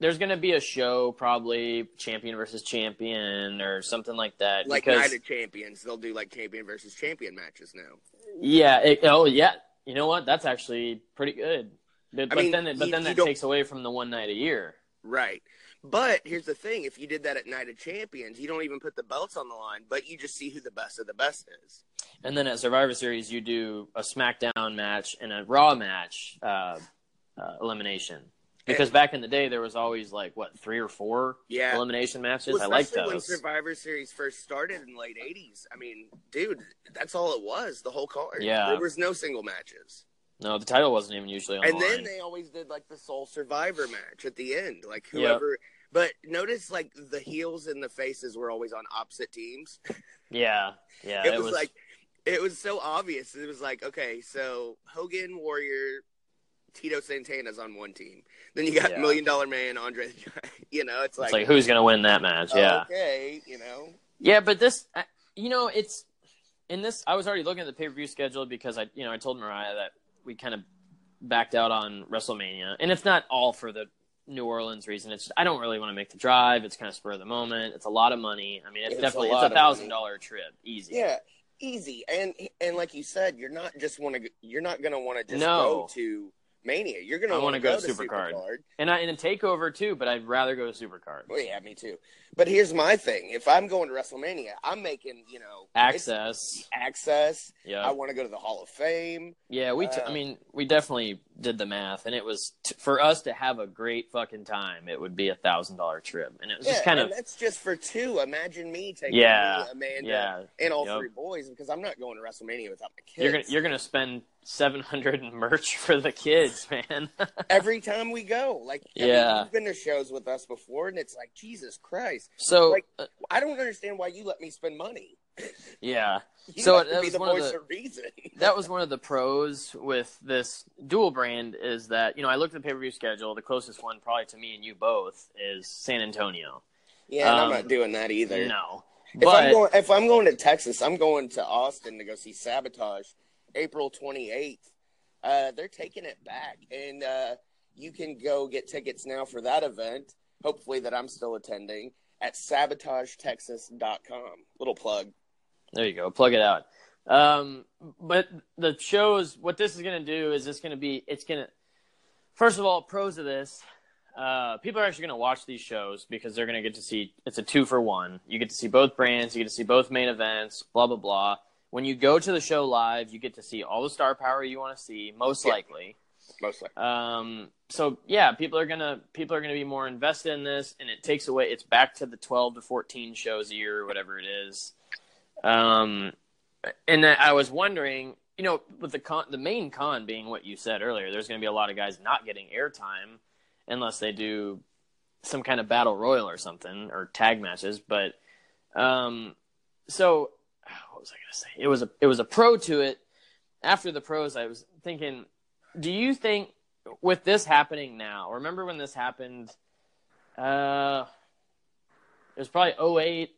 [SPEAKER 4] there's gonna be a show probably champion versus champion or something like that.
[SPEAKER 5] Like
[SPEAKER 4] because
[SPEAKER 5] Night of Champions, they'll do like champion versus champion matches now.
[SPEAKER 4] yeah, it, oh yeah, you know what? That's actually pretty good. But,
[SPEAKER 5] mean,
[SPEAKER 4] then but
[SPEAKER 5] you-
[SPEAKER 4] then
[SPEAKER 5] you
[SPEAKER 4] that
[SPEAKER 5] don't-
[SPEAKER 4] takes away from the one night a year.
[SPEAKER 5] Right. But here's the thing: if you did that at Night of Champions, you don't even put the belts on the line, but you just see who the best of the best is.
[SPEAKER 4] And then at Survivor Series, you do a SmackDown match and a Raw match uh, uh, elimination. Because back in the day, there was always like what three or four
[SPEAKER 5] Yeah.
[SPEAKER 4] elimination matches.
[SPEAKER 5] Well,
[SPEAKER 4] I like
[SPEAKER 5] especially when. Survivor Series first started in the late '80s. I mean, dude, that's all it was. The whole card.
[SPEAKER 4] Yeah.
[SPEAKER 5] There was no single matches.
[SPEAKER 4] No, the title wasn't even usually on
[SPEAKER 5] and
[SPEAKER 4] the
[SPEAKER 5] then they always did like the sole survivor match at the end like whoever but notice like the heels and the faces were always on opposite teams
[SPEAKER 4] Yeah, yeah.
[SPEAKER 5] it, was, like it was so obvious it was like okay so hogan warrior tito santana's on one team then you got
[SPEAKER 4] Yeah.
[SPEAKER 5] million dollar man andre you know it's like,
[SPEAKER 4] it's like who's gonna win that match? Yeah,
[SPEAKER 5] okay you know
[SPEAKER 4] yeah. But this, you know, it's in this. I was already looking at the pay per view schedule because I, you know, I told Mariah that we kind of backed out on WrestleMania, and it's not all for the New Orleans reason. It's I don't really want to make the drive. It's kind of spur of the moment. It's a lot of money. I mean, it's,
[SPEAKER 5] It's
[SPEAKER 4] definitely
[SPEAKER 5] lot
[SPEAKER 4] it's a thousand dollar trip, easy.
[SPEAKER 5] yeah easy and and like you said you're not just want to you're not gonna want to just
[SPEAKER 4] No.
[SPEAKER 5] go to mania you're gonna
[SPEAKER 4] I
[SPEAKER 5] want
[SPEAKER 4] go
[SPEAKER 5] go
[SPEAKER 4] to
[SPEAKER 5] to
[SPEAKER 4] Supercard.
[SPEAKER 5] Supercard.
[SPEAKER 4] and I in a takeover too, but I'd rather go to Supercard.
[SPEAKER 5] Well, yeah, me too. But here's my thing: if I'm going to WrestleMania, I'm making you know
[SPEAKER 4] Access,
[SPEAKER 5] access.
[SPEAKER 4] yeah,
[SPEAKER 5] I want to go to the Hall of Fame.
[SPEAKER 4] yeah. We, t- I
[SPEAKER 5] uh,
[SPEAKER 4] mean, we definitely did the math, and it was t- for us to have a great fucking time. It would be a thousand dollar trip, and it was
[SPEAKER 5] yeah,
[SPEAKER 4] just kind of
[SPEAKER 5] that's just for two. Imagine me taking
[SPEAKER 4] Yeah,
[SPEAKER 5] me, Amanda,
[SPEAKER 4] yeah,
[SPEAKER 5] and all
[SPEAKER 4] yep.
[SPEAKER 5] three boys because I'm not going to WrestleMania without my kids.
[SPEAKER 4] you're gonna you're gonna spend seven hundred in merch for the kids, man.
[SPEAKER 5] every time we go. Like, I mean,
[SPEAKER 4] Yeah.
[SPEAKER 5] you've been to shows with us before, and it's like Jesus Christ.
[SPEAKER 4] so
[SPEAKER 5] Like,
[SPEAKER 4] uh,
[SPEAKER 5] I don't understand why you let me spend money.
[SPEAKER 4] yeah,
[SPEAKER 5] You
[SPEAKER 4] So that
[SPEAKER 5] be
[SPEAKER 4] was
[SPEAKER 5] the
[SPEAKER 4] one of the-
[SPEAKER 5] of
[SPEAKER 4] that was one of the pros with this dual brand is that you know I looked at the pay per view schedule. The closest one, probably to me and you both, is San Antonio.
[SPEAKER 5] yeah, and I'm
[SPEAKER 4] Um,
[SPEAKER 5] not doing that either.
[SPEAKER 4] No,
[SPEAKER 5] If
[SPEAKER 4] but
[SPEAKER 5] I'm going, if I'm going to Texas, I'm going to Austin to go see Sabotage, April 28th. Uh, they're taking it back, and uh, you can go get tickets now for that event. Hopefully, that I'm still attending at sabotagetexas.com. Little plug.
[SPEAKER 4] There you go. Plug it out. Um, but the shows, what this is going to do is it's going to be, it's going to, first of all, pros of this, uh, people are actually going to watch these shows because they're going to get to see, it's a two for one. You get to see both brands, you get to see both main events, blah, blah, blah. When you go to the show live, you get to see all the star power you want to see, most
[SPEAKER 5] Yeah.
[SPEAKER 4] likely.
[SPEAKER 5] Mostly.
[SPEAKER 4] Um, so yeah, people are gonna people are gonna be more invested in this, and it takes away. It's back to the twelve to fourteen shows a year, or whatever it is. Um, and I was wondering, you know, with the con, the main con being what you said earlier, there's gonna be a lot of guys not getting airtime unless they do some kind of battle royal or something or tag matches. But um, so what was I gonna say? It was a it was a pro to it. After the pros, I was thinking, do you think with this happening now? Remember when this happened? Uh, it was probably 08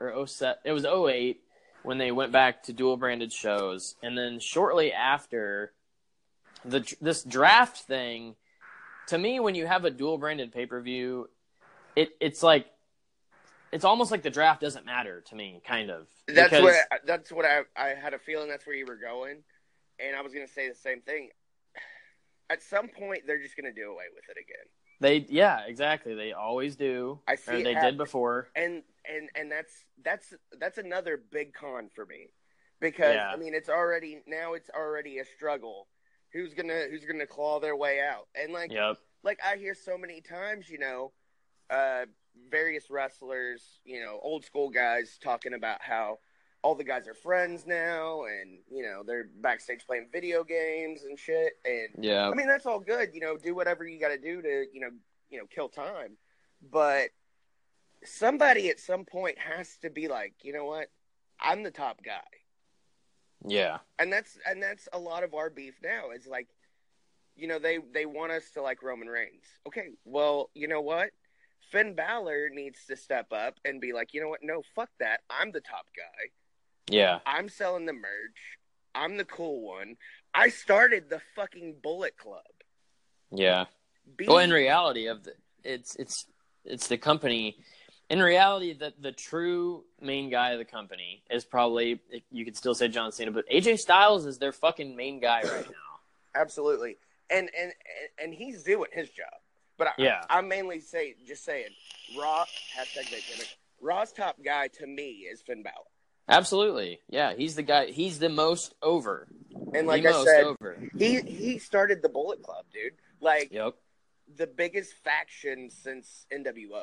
[SPEAKER 4] or 07. It was 08 when they went back to dual branded shows, and then shortly after the this draft thing. To me, when you have a dual branded pay per view, it it's like it's almost like the draft doesn't matter to me, kind of.
[SPEAKER 5] That's
[SPEAKER 4] because-
[SPEAKER 5] what I, that's what I I had a feeling that's where you were going, and I was going to say the same thing. At some point, they're just going to do away with it again.
[SPEAKER 4] they yeah exactly they always do.
[SPEAKER 5] I see
[SPEAKER 4] they did before.
[SPEAKER 5] and and and that's that's that's another big con for me because
[SPEAKER 4] Yeah.
[SPEAKER 5] I mean it's already now it's already a struggle. Who's gonna who's gonna claw their way out? And like
[SPEAKER 4] Yep.
[SPEAKER 5] like I hear so many times, you know, uh, various wrestlers, you know, old school guys talking about how all the guys are friends now, and you know they're backstage playing video games and shit. And
[SPEAKER 4] Yeah.
[SPEAKER 5] I mean that's all good, you know, do whatever you got to do to you know you know kill time, but somebody at some point has to be like, you know what, I'm the top guy.
[SPEAKER 4] Yeah.
[SPEAKER 5] and that's and that's a lot of our beef now is like you know they they want us to like roman reigns. Okay well you know what? Finn Balor needs to step up and be like you know what? No fuck that. I'm the top guy.
[SPEAKER 4] Yeah.
[SPEAKER 5] i'm selling the merch. I'm the cool one. I started the fucking bullet club.
[SPEAKER 4] Yeah.
[SPEAKER 5] Be-
[SPEAKER 4] Well, in reality, of the, it's it's it's the company. In reality, the the true main guy of the company is probably you could still say John Cena, but AJ Styles is their fucking main guy right now.
[SPEAKER 5] absolutely and and and he's doing his job but I,
[SPEAKER 4] Yeah.
[SPEAKER 5] i'm mainly say just saying raw hashtag that gimmick raw's top guy to me is finn Balor.
[SPEAKER 4] Absolutely, yeah. He's the guy. He's the most over.
[SPEAKER 5] And like
[SPEAKER 4] the
[SPEAKER 5] I said,
[SPEAKER 4] over.
[SPEAKER 5] he he started the Bullet Club, dude. Like
[SPEAKER 4] Yep.
[SPEAKER 5] the biggest faction since NWO.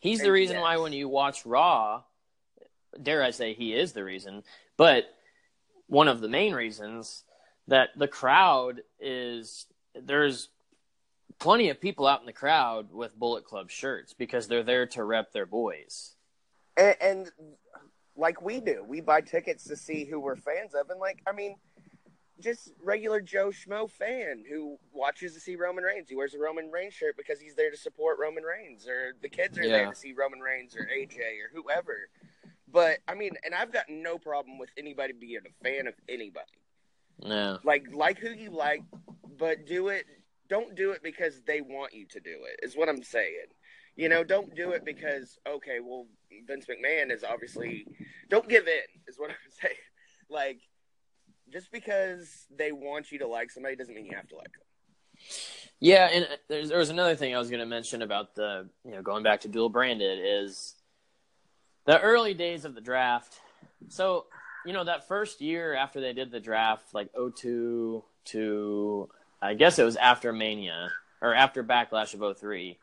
[SPEAKER 4] He's the reason
[SPEAKER 5] yes.
[SPEAKER 4] why when you watch Raw, dare I say he is the reason, but one of the main reasons that the crowd is there's plenty of people out in the crowd with Bullet Club shirts because they're there to rep their boys.
[SPEAKER 5] And, and like we do, we buy tickets to see who we're fans of, and like I mean, just regular Joe Schmo fan who watches to see Roman Reigns. He wears a Roman Reigns shirt because he's there to support Roman Reigns, or the kids are there to see Roman Reigns or AJ or whoever. But I mean, and I've got no problem with anybody being a fan of anybody.
[SPEAKER 4] Yeah.
[SPEAKER 5] like like who you like, but do it. Don't do it because they want you to do it. Is what I'm saying. You know, don't do it because okay, well, Vince McMahon is obviously. Don't give in. Is what I'm saying. Like, just because they want you to like somebody doesn't mean you have to like them.
[SPEAKER 4] Yeah, and there's there was another thing I was going to mention about the you know going back to dual branded is the early days of the draft. So you know that first year after they did the draft, like 02 to I guess it was after Mania or after Backlash of 03.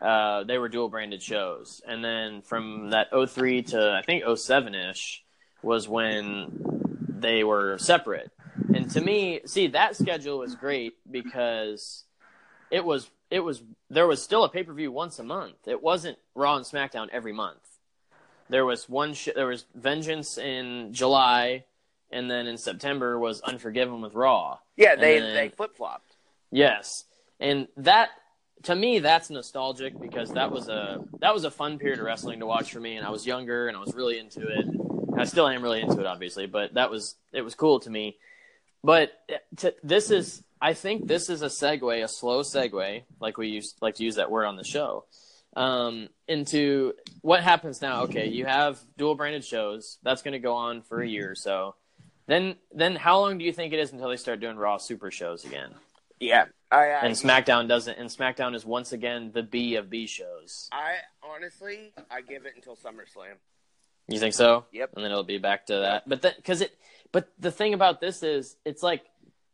[SPEAKER 4] Uh, they were dual branded shows, and then from that 03 to I think 07 ish was when they were separate. And to me, see that schedule was great because it was it was there was still a pay per view once a month. It wasn't Raw and SmackDown every month. There was one sh- there was Vengeance in July, and then in September was Unforgiven with Raw.
[SPEAKER 5] Yeah, they
[SPEAKER 4] then-
[SPEAKER 5] they flip flopped.
[SPEAKER 4] Yes, and that to me that's nostalgic because that was a that was a fun period of wrestling to watch for me, and I was younger and I was really into it. I still am really into it, obviously, but that was it was cool to me. But to, this is I think this is a segue, a slow segue, like we used like to use that word on the show, um, into what happens now. Okay, you have dual branded shows that's going to go on for a year or so. Then then how long do you think it is until they start doing Raw Super shows again?
[SPEAKER 5] Yeah, I, I
[SPEAKER 4] and SmackDown doesn't. And SmackDown is once again the B of B shows.
[SPEAKER 5] I honestly I give it until SummerSlam.
[SPEAKER 4] You think so?
[SPEAKER 5] Yep.
[SPEAKER 4] And then it'll be back to that. But that because it. But the thing about this is, it's like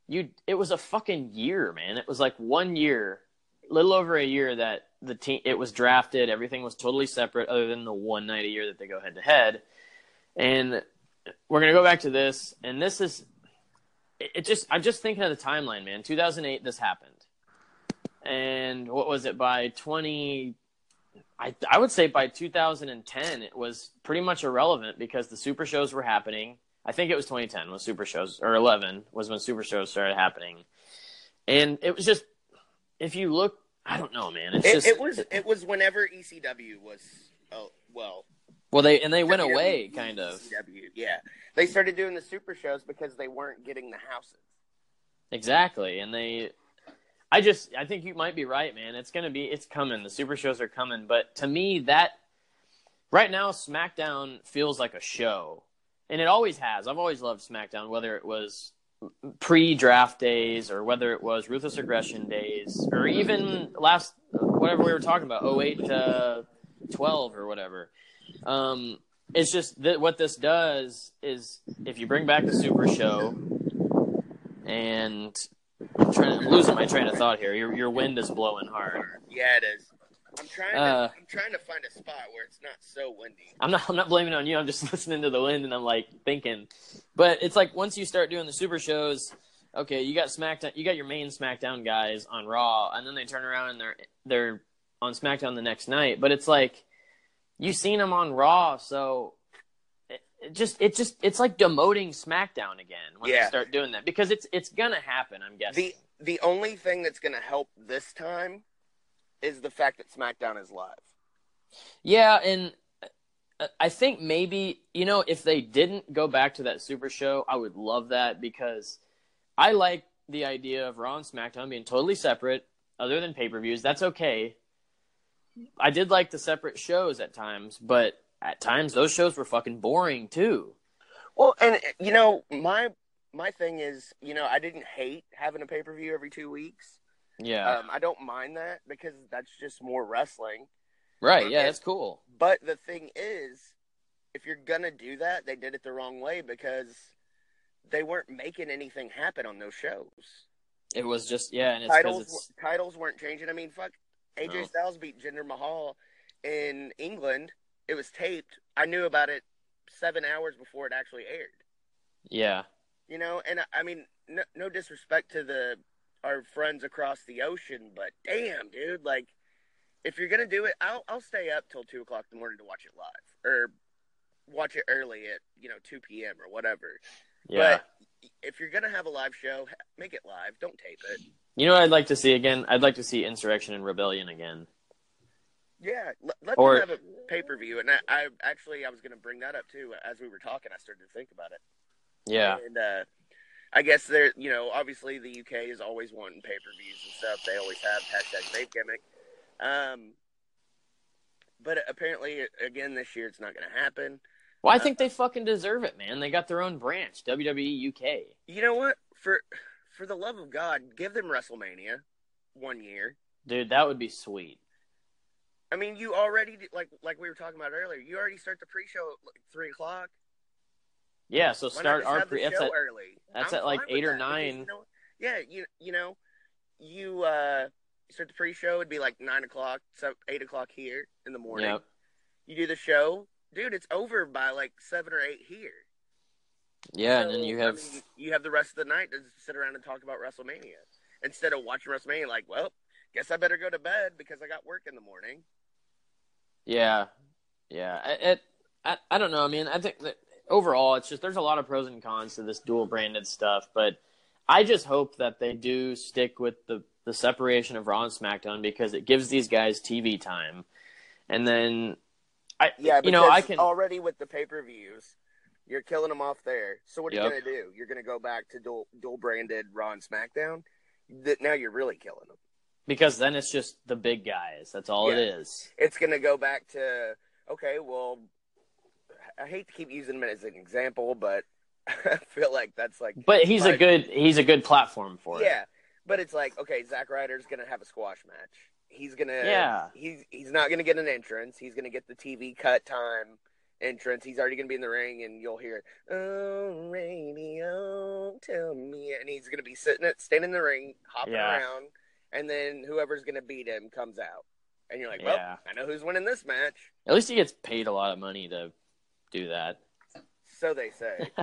[SPEAKER 4] you. It was a fucking year, man. It was like one year, little over a year that the team. It was drafted. Everything was totally separate, other than the one night a year that they go head to head. And we're gonna go back to this, and this is. It it just. I'm just thinking of the timeline, man. 2008, this happened, and what was it by 20? I, I would say by 2010 it was pretty much irrelevant because the super shows were happening. I think it was 2010 when super shows or 11 was when super shows started happening, and it was just if you look, I don't know, man. It's
[SPEAKER 5] It,
[SPEAKER 4] just
[SPEAKER 5] it was it was whenever ECW was oh well
[SPEAKER 4] well they and they went
[SPEAKER 5] WWE,
[SPEAKER 4] away kind of
[SPEAKER 5] ECW yeah they started doing the super shows because they weren't getting the houses.
[SPEAKER 4] exactly, and they. I just I think you might be right, man. It's gonna be it's coming. The super shows are coming, but to me that right now SmackDown feels like a show, and it always has. I've always loved SmackDown, whether it was pre-draft days or whether it was ruthless aggression days or even last whatever we were talking about 08 to 12 or whatever um, it's just that what this does is if you bring back the super show and I'm trying I'm losing my train of thought here your your wind is blowing hard
[SPEAKER 5] Yeah, it is. I'm trying to
[SPEAKER 4] Uh,
[SPEAKER 5] I'm trying to find a spot where it's not so windy.
[SPEAKER 4] I'm not I'm not blaming it on you. I'm just listening to the wind and I'm like thinking. But it's like once you start doing the super shows, okay, you got SmackDown, you got your main SmackDown guys on Raw, and then they turn around and they're they're on SmackDown the next night. But it's like you've seen them on Raw, so just it just it's like demoting SmackDown again when they start doing that because it's it's gonna happen. I'm guessing.
[SPEAKER 5] The the only thing that's going to help this time is the fact that SmackDown is live.
[SPEAKER 4] Yeah, and uh, I think maybe you know if they didn't go back to that Super Show, I would love that because I like the idea of Raw and SmackDown being totally separate, other than pay per views. That's okay. I did like the separate shows at times, but at times those shows were fucking boring too.
[SPEAKER 5] Well, and you know, my my thing is, you know, I didn't hate having a pay per view every two weeks.
[SPEAKER 4] Yeah,
[SPEAKER 5] Um, I don't mind that because that's just more wrestling.
[SPEAKER 4] right. Yeah, that's cool.
[SPEAKER 5] But the thing is, if you're gonna do that, they did it the wrong way because they weren't making anything happen on those shows.
[SPEAKER 4] It was just yeah, and
[SPEAKER 5] titles titles weren't changing. I mean, fuck, AJ
[SPEAKER 4] No.
[SPEAKER 5] Styles beat Jinder Mahal in England. It was taped. I knew about it seven hours before it actually aired.
[SPEAKER 4] yeah,
[SPEAKER 5] You know, and I- I mean, no, no disrespect to the our friends across the ocean, but damn, dude, like if you're gonna do it, I'll I'll stay up till two o'clock in the morning to watch it live or watch it early at you know two p.m. or whatever.
[SPEAKER 4] yeah.
[SPEAKER 5] But if you're gonna have a live show, make it live. Don't tape it.
[SPEAKER 4] you know what I'd like to see again? I'd like to see Insurrection and Rebellion again.
[SPEAKER 5] Yeah, let, let
[SPEAKER 4] Or-
[SPEAKER 5] them have a pay per view. And I, I actually I was gonna bring that up too as we were talking. I started to think about it.
[SPEAKER 4] Yeah,
[SPEAKER 5] And uh, I guess there, you know, obviously the UK is always wanting pay per views and stuff. They always have hashtag vape gimmick. Um, but apparently, again, this year it's not going to happen.
[SPEAKER 4] Well, I think they fucking deserve it, man. They got their own branch, WWE UK.
[SPEAKER 5] You know what? For for the love of God, give them WrestleMania one year.
[SPEAKER 4] Dude, that would be sweet.
[SPEAKER 5] I mean, you already like like we were talking about earlier. You already start the pre-show at like three o'clock.
[SPEAKER 4] Yeah, so
[SPEAKER 5] Why
[SPEAKER 4] start our pre. That's
[SPEAKER 5] show
[SPEAKER 4] at,
[SPEAKER 5] early.
[SPEAKER 4] that's
[SPEAKER 5] I'm
[SPEAKER 4] at, like, eight or
[SPEAKER 5] that
[SPEAKER 4] nine.
[SPEAKER 5] You know, yeah, you you know, you uh start the pre-show, it'd be like nine o'clock, so eight o'clock here in the morning.
[SPEAKER 4] Yep.
[SPEAKER 5] You do the show, dude. It's over by like seven or eight here.
[SPEAKER 4] Yeah, and then you
[SPEAKER 5] I
[SPEAKER 4] have
[SPEAKER 5] mean, you have the rest of the night to sit around and talk about WrestleMania instead of watching WrestleMania. Like, well, guess I better go to bed because I got work in the morning.
[SPEAKER 4] Yeah, yeah. I- It, I, I don't know. I mean, I think that overall, it's just there's a lot of pros and cons to this dual branded stuff, but I just hope that they do stick with the the separation of Raw and SmackDown because it gives these guys TV time, and then I,
[SPEAKER 5] Yeah,
[SPEAKER 4] you know, I can.
[SPEAKER 5] already with the pay per views, you're killing them off there. So what are
[SPEAKER 4] Yep.
[SPEAKER 5] you gonna do? You're gonna go back to dual dual branded Raw and SmackDown. That now you're really killing them.
[SPEAKER 4] Because then it's just the big guys. That's all it
[SPEAKER 5] Yeah.
[SPEAKER 4] is.
[SPEAKER 5] It's gonna go back to okay. Well, I hate to keep using him as an example, but I feel like that's like.
[SPEAKER 4] But he's a good he's a good platform for it.
[SPEAKER 5] Yeah, but it's like okay, Zack Ryder's gonna have a squash match. He's gonna
[SPEAKER 4] Yeah.
[SPEAKER 5] He's he's not gonna get an entrance. He's gonna get the TV cut time entrance. He's already gonna be in the ring, and you'll hear "Oh radio, tell me," and he's gonna be sitting at standing in the ring, hopping
[SPEAKER 4] Yeah.
[SPEAKER 5] around, and then whoever's gonna beat him comes out, and you're like, well,
[SPEAKER 4] Yeah.
[SPEAKER 5] I know who's winning this match.
[SPEAKER 4] At least he gets paid a lot of money to do that.
[SPEAKER 5] So they say.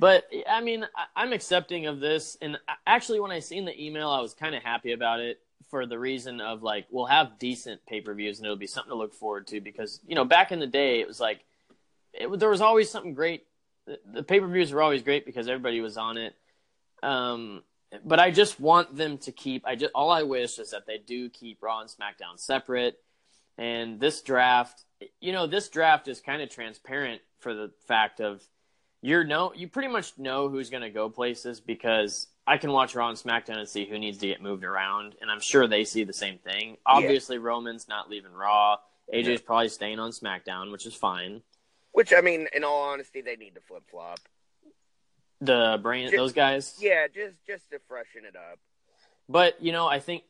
[SPEAKER 4] But I mean, I'm accepting of this, and actually, when I seen the email, I was kind of happy about it for the reason of like we'll have decent pay per views, and it'll be something to look forward to because you know back in the day it was like it, there was always something great. The, the pay per views were always great because everybody was on it. Um, but I just want them to keep. I just all I wish is that they do keep Raw and SmackDown separate. And this draft, you know, this draft is kind of transparent for the fact of you're no, you pretty much know who's going to go places because I can watch Raw and SmackDown and see who needs to get moved around, and I'm sure they see the same thing. Obviously, Roman's not leaving Raw. AJ's probably staying on SmackDown, which is fine.
[SPEAKER 5] Which I mean, in all honesty, they need to flip flop.
[SPEAKER 4] The brain,
[SPEAKER 5] Ju-
[SPEAKER 4] those guys.
[SPEAKER 5] Yeah, just just to freshen it up.
[SPEAKER 4] But you know, I think,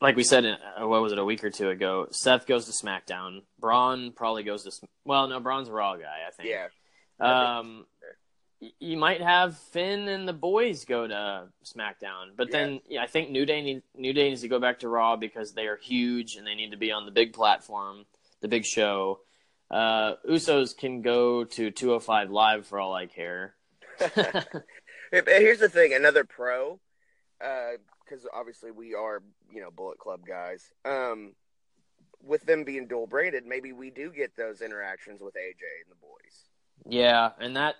[SPEAKER 4] like we said, uh, what was it a week or two ago? Seth goes to SmackDown. Braun probably goes to. Well, no, Braun's a Raw guy. I think.
[SPEAKER 5] Yeah.
[SPEAKER 4] Um, you might have Finn and the boys go to SmackDown, but then yeah, I think New Day need, New Day needs to go back to Raw because they are huge and they need to be on the big platform, the big show. Uh, Usos can go to 205 Live for all I care.
[SPEAKER 5] Here's the thing: another pro, because obviously we are, you know, Bullet Club guys. Um, with them being dual branded, maybe we do get those interactions with AJ and the boys.
[SPEAKER 4] Yeah, and that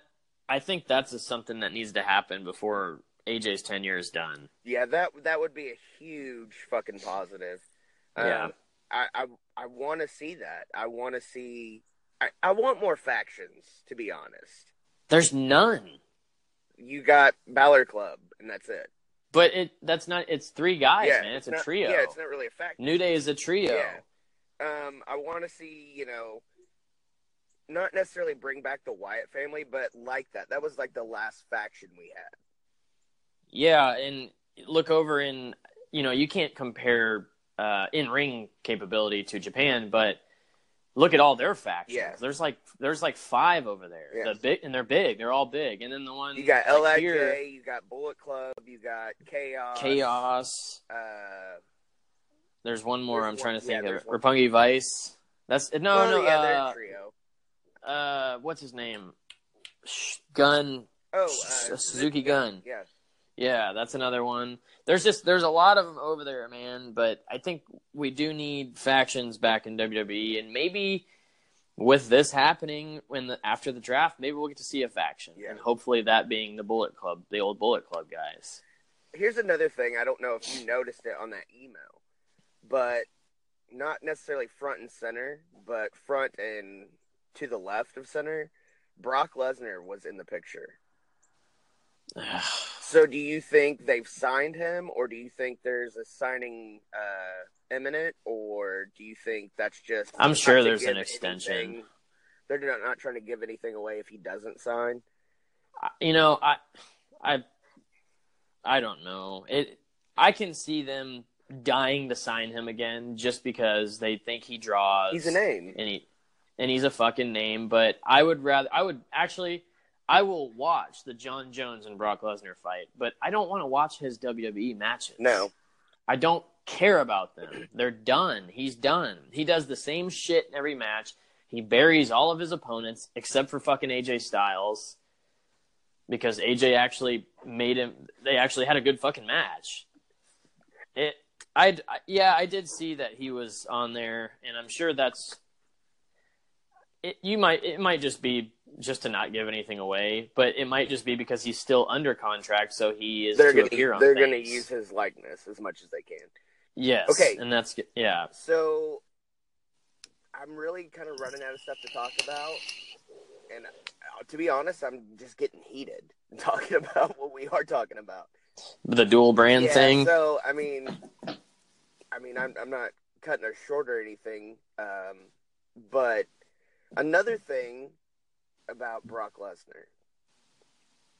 [SPEAKER 4] I think that's just something that needs to happen before AJ's tenure is done.
[SPEAKER 5] Yeah, that that would be a huge fucking positive. Um,
[SPEAKER 4] Yeah.
[SPEAKER 5] I I, I want to see that. I want to see. I, I want more factions, to be honest.
[SPEAKER 4] There's none,
[SPEAKER 5] You got Balor Club, and that's it.
[SPEAKER 4] but it that's not. It's three guys,
[SPEAKER 5] yeah,
[SPEAKER 4] man. It's, a
[SPEAKER 5] not-
[SPEAKER 4] trio.
[SPEAKER 5] Yeah, it's not really a faction.
[SPEAKER 4] New Day is a trio.
[SPEAKER 5] Yeah. Um, I want to see, you know, not necessarily bring back the Wyatt family, but like that. That was like the last faction we had.
[SPEAKER 4] Yeah, and look over in you know you can't compare uh, in ring capability to Japan, but look at all their factions.
[SPEAKER 5] Yeah.
[SPEAKER 4] There's like there's like five over there.
[SPEAKER 5] Yeah.
[SPEAKER 4] The big and they're big. They're all big. And then the one
[SPEAKER 5] You got
[SPEAKER 4] like
[SPEAKER 5] LIJ,
[SPEAKER 4] here,
[SPEAKER 5] you got Bullet Club, you got Chaos.
[SPEAKER 4] Chaos.
[SPEAKER 5] Uh,
[SPEAKER 4] There's one more.
[SPEAKER 5] There's
[SPEAKER 4] I'm trying
[SPEAKER 5] one-
[SPEAKER 4] to think
[SPEAKER 5] yeah,
[SPEAKER 4] of it.
[SPEAKER 5] one.
[SPEAKER 4] Roppongi Vice. That's no
[SPEAKER 5] well,
[SPEAKER 4] no.
[SPEAKER 5] yeah,
[SPEAKER 4] uh,
[SPEAKER 5] trio.
[SPEAKER 4] uh, what's his name? Sh- Gun.
[SPEAKER 5] Oh, uh,
[SPEAKER 4] Suzuki Gun.
[SPEAKER 5] Yeah,
[SPEAKER 4] Yeah, that's another one. There's just there's a lot of them over there, man. But I think we do need factions back in WWE, and maybe with this happening when the after the draft, maybe we'll get to see a faction,
[SPEAKER 5] Yeah.
[SPEAKER 4] and hopefully that being the Bullet Club, the old Bullet Club guys.
[SPEAKER 5] here's another thing. I don't know if you noticed it on that email, but not necessarily front and center, but front and to the left of center. Brock Lesnar was in the picture. So, do you think they've signed him, or do you think there's a signing uh, imminent, or do you think that's just?
[SPEAKER 4] I'm sure there's an extension.
[SPEAKER 5] anything- They're not, not trying to give anything away if he doesn't sign.
[SPEAKER 4] you know, I, I, I don't know. It. I can see them dying to sign him again just because they think he draws.
[SPEAKER 5] He's a name.
[SPEAKER 4] and he and he's a fucking name. But I would rather I would actually I will watch the Jon Jones and Brock Lesnar fight, but I don't want to watch his WWE matches.
[SPEAKER 5] No.
[SPEAKER 4] I don't care about them. They're done. He's done. He does the same shit in every match. He buries all of his opponents except for fucking AJ Styles because AJ actually made him. They actually had a good fucking match. It. I yeah, I did see that he was on there, and I'm sure that's. It, you might it might just be just to not give anything away, but it might just be because he's still under contract, so he is
[SPEAKER 5] They're
[SPEAKER 4] to
[SPEAKER 5] gonna they're gonna use his likeness as much as they can.
[SPEAKER 4] Yes.
[SPEAKER 5] Okay.
[SPEAKER 4] And that's yeah.
[SPEAKER 5] So I'm really kind of running out of stuff to talk about, and uh, to be honest, I'm just getting heated talking about what we are talking about.
[SPEAKER 4] The dual brand
[SPEAKER 5] yeah,
[SPEAKER 4] thing.
[SPEAKER 5] So I mean, I mean, I'm I'm not cutting her short or anything, um, but another thing about Brock Lesnar.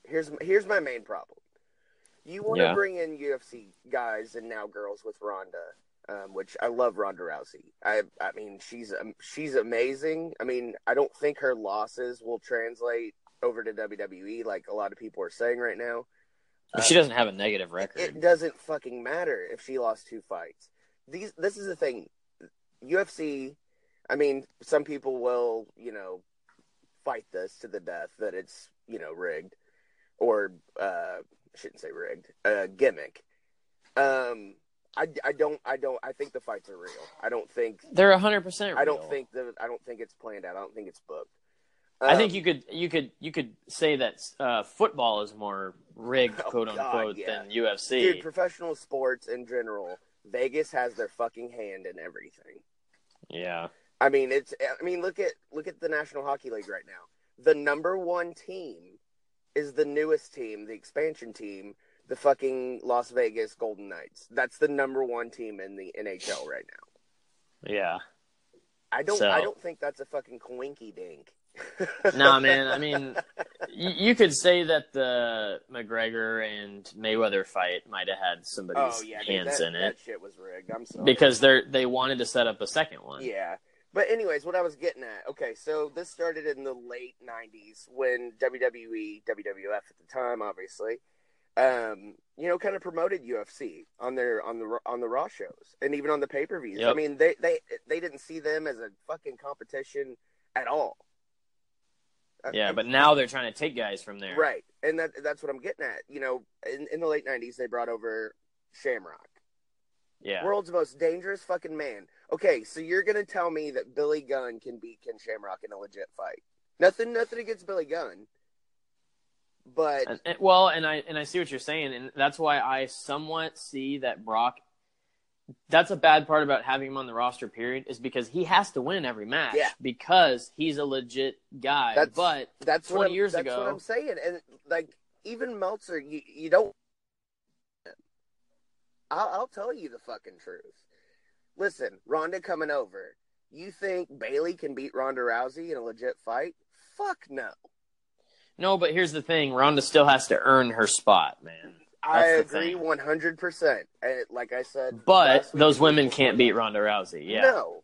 [SPEAKER 5] Here's here's my main problem. You want to
[SPEAKER 4] Yeah.
[SPEAKER 5] bring in UFC guys and now girls with Ronda, um, which I love Ronda Rousey. I I mean she's um, she's amazing. I mean I don't think her losses will translate over to WWE like a lot of people are saying right now.
[SPEAKER 4] But she doesn't have a negative record.
[SPEAKER 5] It doesn't fucking matter if she lost two fights. These this is the thing. UFC I mean, some people will, you know, fight this to the death that it's, you know, rigged or uh I shouldn't say rigged, uh gimmick. Um I, I don't I don't I think the fights are real. I don't think
[SPEAKER 4] They're hundred percent.
[SPEAKER 5] I don't think that I don't think it's planned out. I don't think it's booked.
[SPEAKER 4] I think
[SPEAKER 5] Um,
[SPEAKER 4] you could you could you could say that uh, football is more rigged,
[SPEAKER 5] Oh,
[SPEAKER 4] quote
[SPEAKER 5] God,
[SPEAKER 4] unquote,
[SPEAKER 5] yeah.
[SPEAKER 4] than UFC.
[SPEAKER 5] Dude, professional sports in general, Vegas has their fucking hand in everything.
[SPEAKER 4] yeah.
[SPEAKER 5] I mean, it's. I mean, look at look at the National Hockey League right now. The number one team is the newest team, the expansion team, the fucking Las Vegas Golden Knights. That's the number one team in the NHL right now.
[SPEAKER 4] Yeah.
[SPEAKER 5] I don't.
[SPEAKER 4] So-
[SPEAKER 5] I don't think that's a fucking coinky dink.
[SPEAKER 4] Nah, man. I mean, you, you could say that the McGregor and Mayweather fight might have had somebody's
[SPEAKER 5] oh yeah, dude,
[SPEAKER 4] hands
[SPEAKER 5] that,
[SPEAKER 4] in
[SPEAKER 5] that
[SPEAKER 4] it
[SPEAKER 5] shit was rigged. I'm sorry.
[SPEAKER 4] because they're they wanted to set up a second one.
[SPEAKER 5] Yeah. But anyways, what I was getting at, okay, so this started in the late '90s when WWE, WWF at the time, obviously, um, you know, kind of promoted UFC on their on the on the Raw shows and even on the pay per views. I mean, they they they didn't see them as a fucking competition at all. Uh,
[SPEAKER 4] Yeah, but now they're trying to take guys from there.
[SPEAKER 5] right, and that that's what I'm getting at. You know, in, in the late '90s, they brought over Shamrock.
[SPEAKER 4] Yeah.
[SPEAKER 5] World's most dangerous fucking man. Okay, so you're gonna tell me that Billy Gunn can beat Ken Shamrock in a legit fight? Nothing, nothing against Billy Gunn, but
[SPEAKER 4] And, and- well, and I and I see what you're saying, and that's why I somewhat see that Brock. That's a bad part about having him on the roster. Period, is because he has to win every match.
[SPEAKER 5] Yeah.
[SPEAKER 4] Because he's a legit guy.
[SPEAKER 5] That's-
[SPEAKER 4] but
[SPEAKER 5] that's what
[SPEAKER 4] 20
[SPEAKER 5] I'm,
[SPEAKER 4] years
[SPEAKER 5] that's
[SPEAKER 4] ago-
[SPEAKER 5] what I'm saying. And like even Meltzer, you you don't. I'll, I'll tell you the fucking truth. Listen, Ronda coming over. You think Bayley can beat Ronda Rousey in a legit fight? Fuck no.
[SPEAKER 4] no, but here's the thing: Ronda still has to earn her spot, man.
[SPEAKER 5] I
[SPEAKER 4] That's the
[SPEAKER 5] agree one hundred percent. Like I said,
[SPEAKER 4] But those women can't beat Ronda Rousey. Yeah.
[SPEAKER 5] No.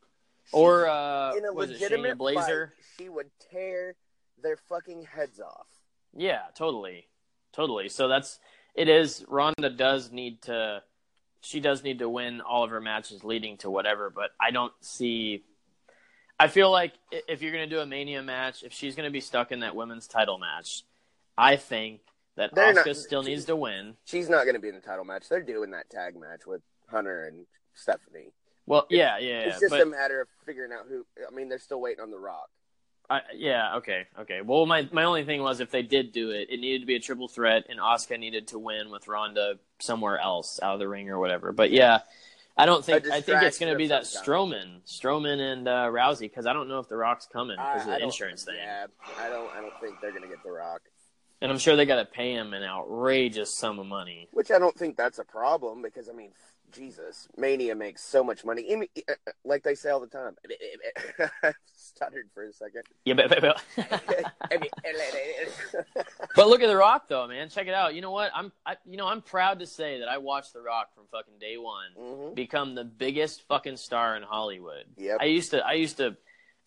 [SPEAKER 4] Or uh,
[SPEAKER 5] in a
[SPEAKER 4] was it
[SPEAKER 5] legitimate
[SPEAKER 4] Shayna Baszler?
[SPEAKER 5] fight, she would tear their fucking heads off.
[SPEAKER 4] Yeah, totally, totally. So that's it. Is Ronda does need to, she does need to win all of her matches leading to whatever. But I don't see. I feel like if you're gonna do a Mania match, if she's gonna be stuck in that women's title match, I think that
[SPEAKER 5] They're
[SPEAKER 4] Asuka
[SPEAKER 5] not-
[SPEAKER 4] still needs to win.
[SPEAKER 5] She's not going to be in the title match. They're doing that tag match with Hunter and Stephanie.
[SPEAKER 4] Well, yeah, yeah, yeah.
[SPEAKER 5] it's just
[SPEAKER 4] but
[SPEAKER 5] a matter of figuring out who. I mean, they're still waiting on The Rock.
[SPEAKER 4] I, yeah, okay, okay. Well, my my only thing was if they did do it, it needed to be a triple threat, and Asuka needed to win with Ronda somewhere else out of the ring or whatever. But yeah, I don't think I think it's going to be that Strowman, Strowman and uh, Rousey because I don't know if the Rock's coming because of the insurance thing,
[SPEAKER 5] Yeah, I don't. I don't think they're going to get The Rock.
[SPEAKER 4] and I'm sure they got to pay him an outrageous sum of money.
[SPEAKER 5] Which I don't think that's a problem because I mean, Jesus, Mania makes so much money. Like they say all the time. Stuttered for a second.
[SPEAKER 4] Yeah, but, but, but, but look at the Rock though, man. Check it out. You know what? I'm I, you know I'm proud to say that I watched the Rock from fucking day one
[SPEAKER 5] Mhm.
[SPEAKER 4] become the biggest fucking star in Hollywood.
[SPEAKER 5] Yep.
[SPEAKER 4] I used to I used to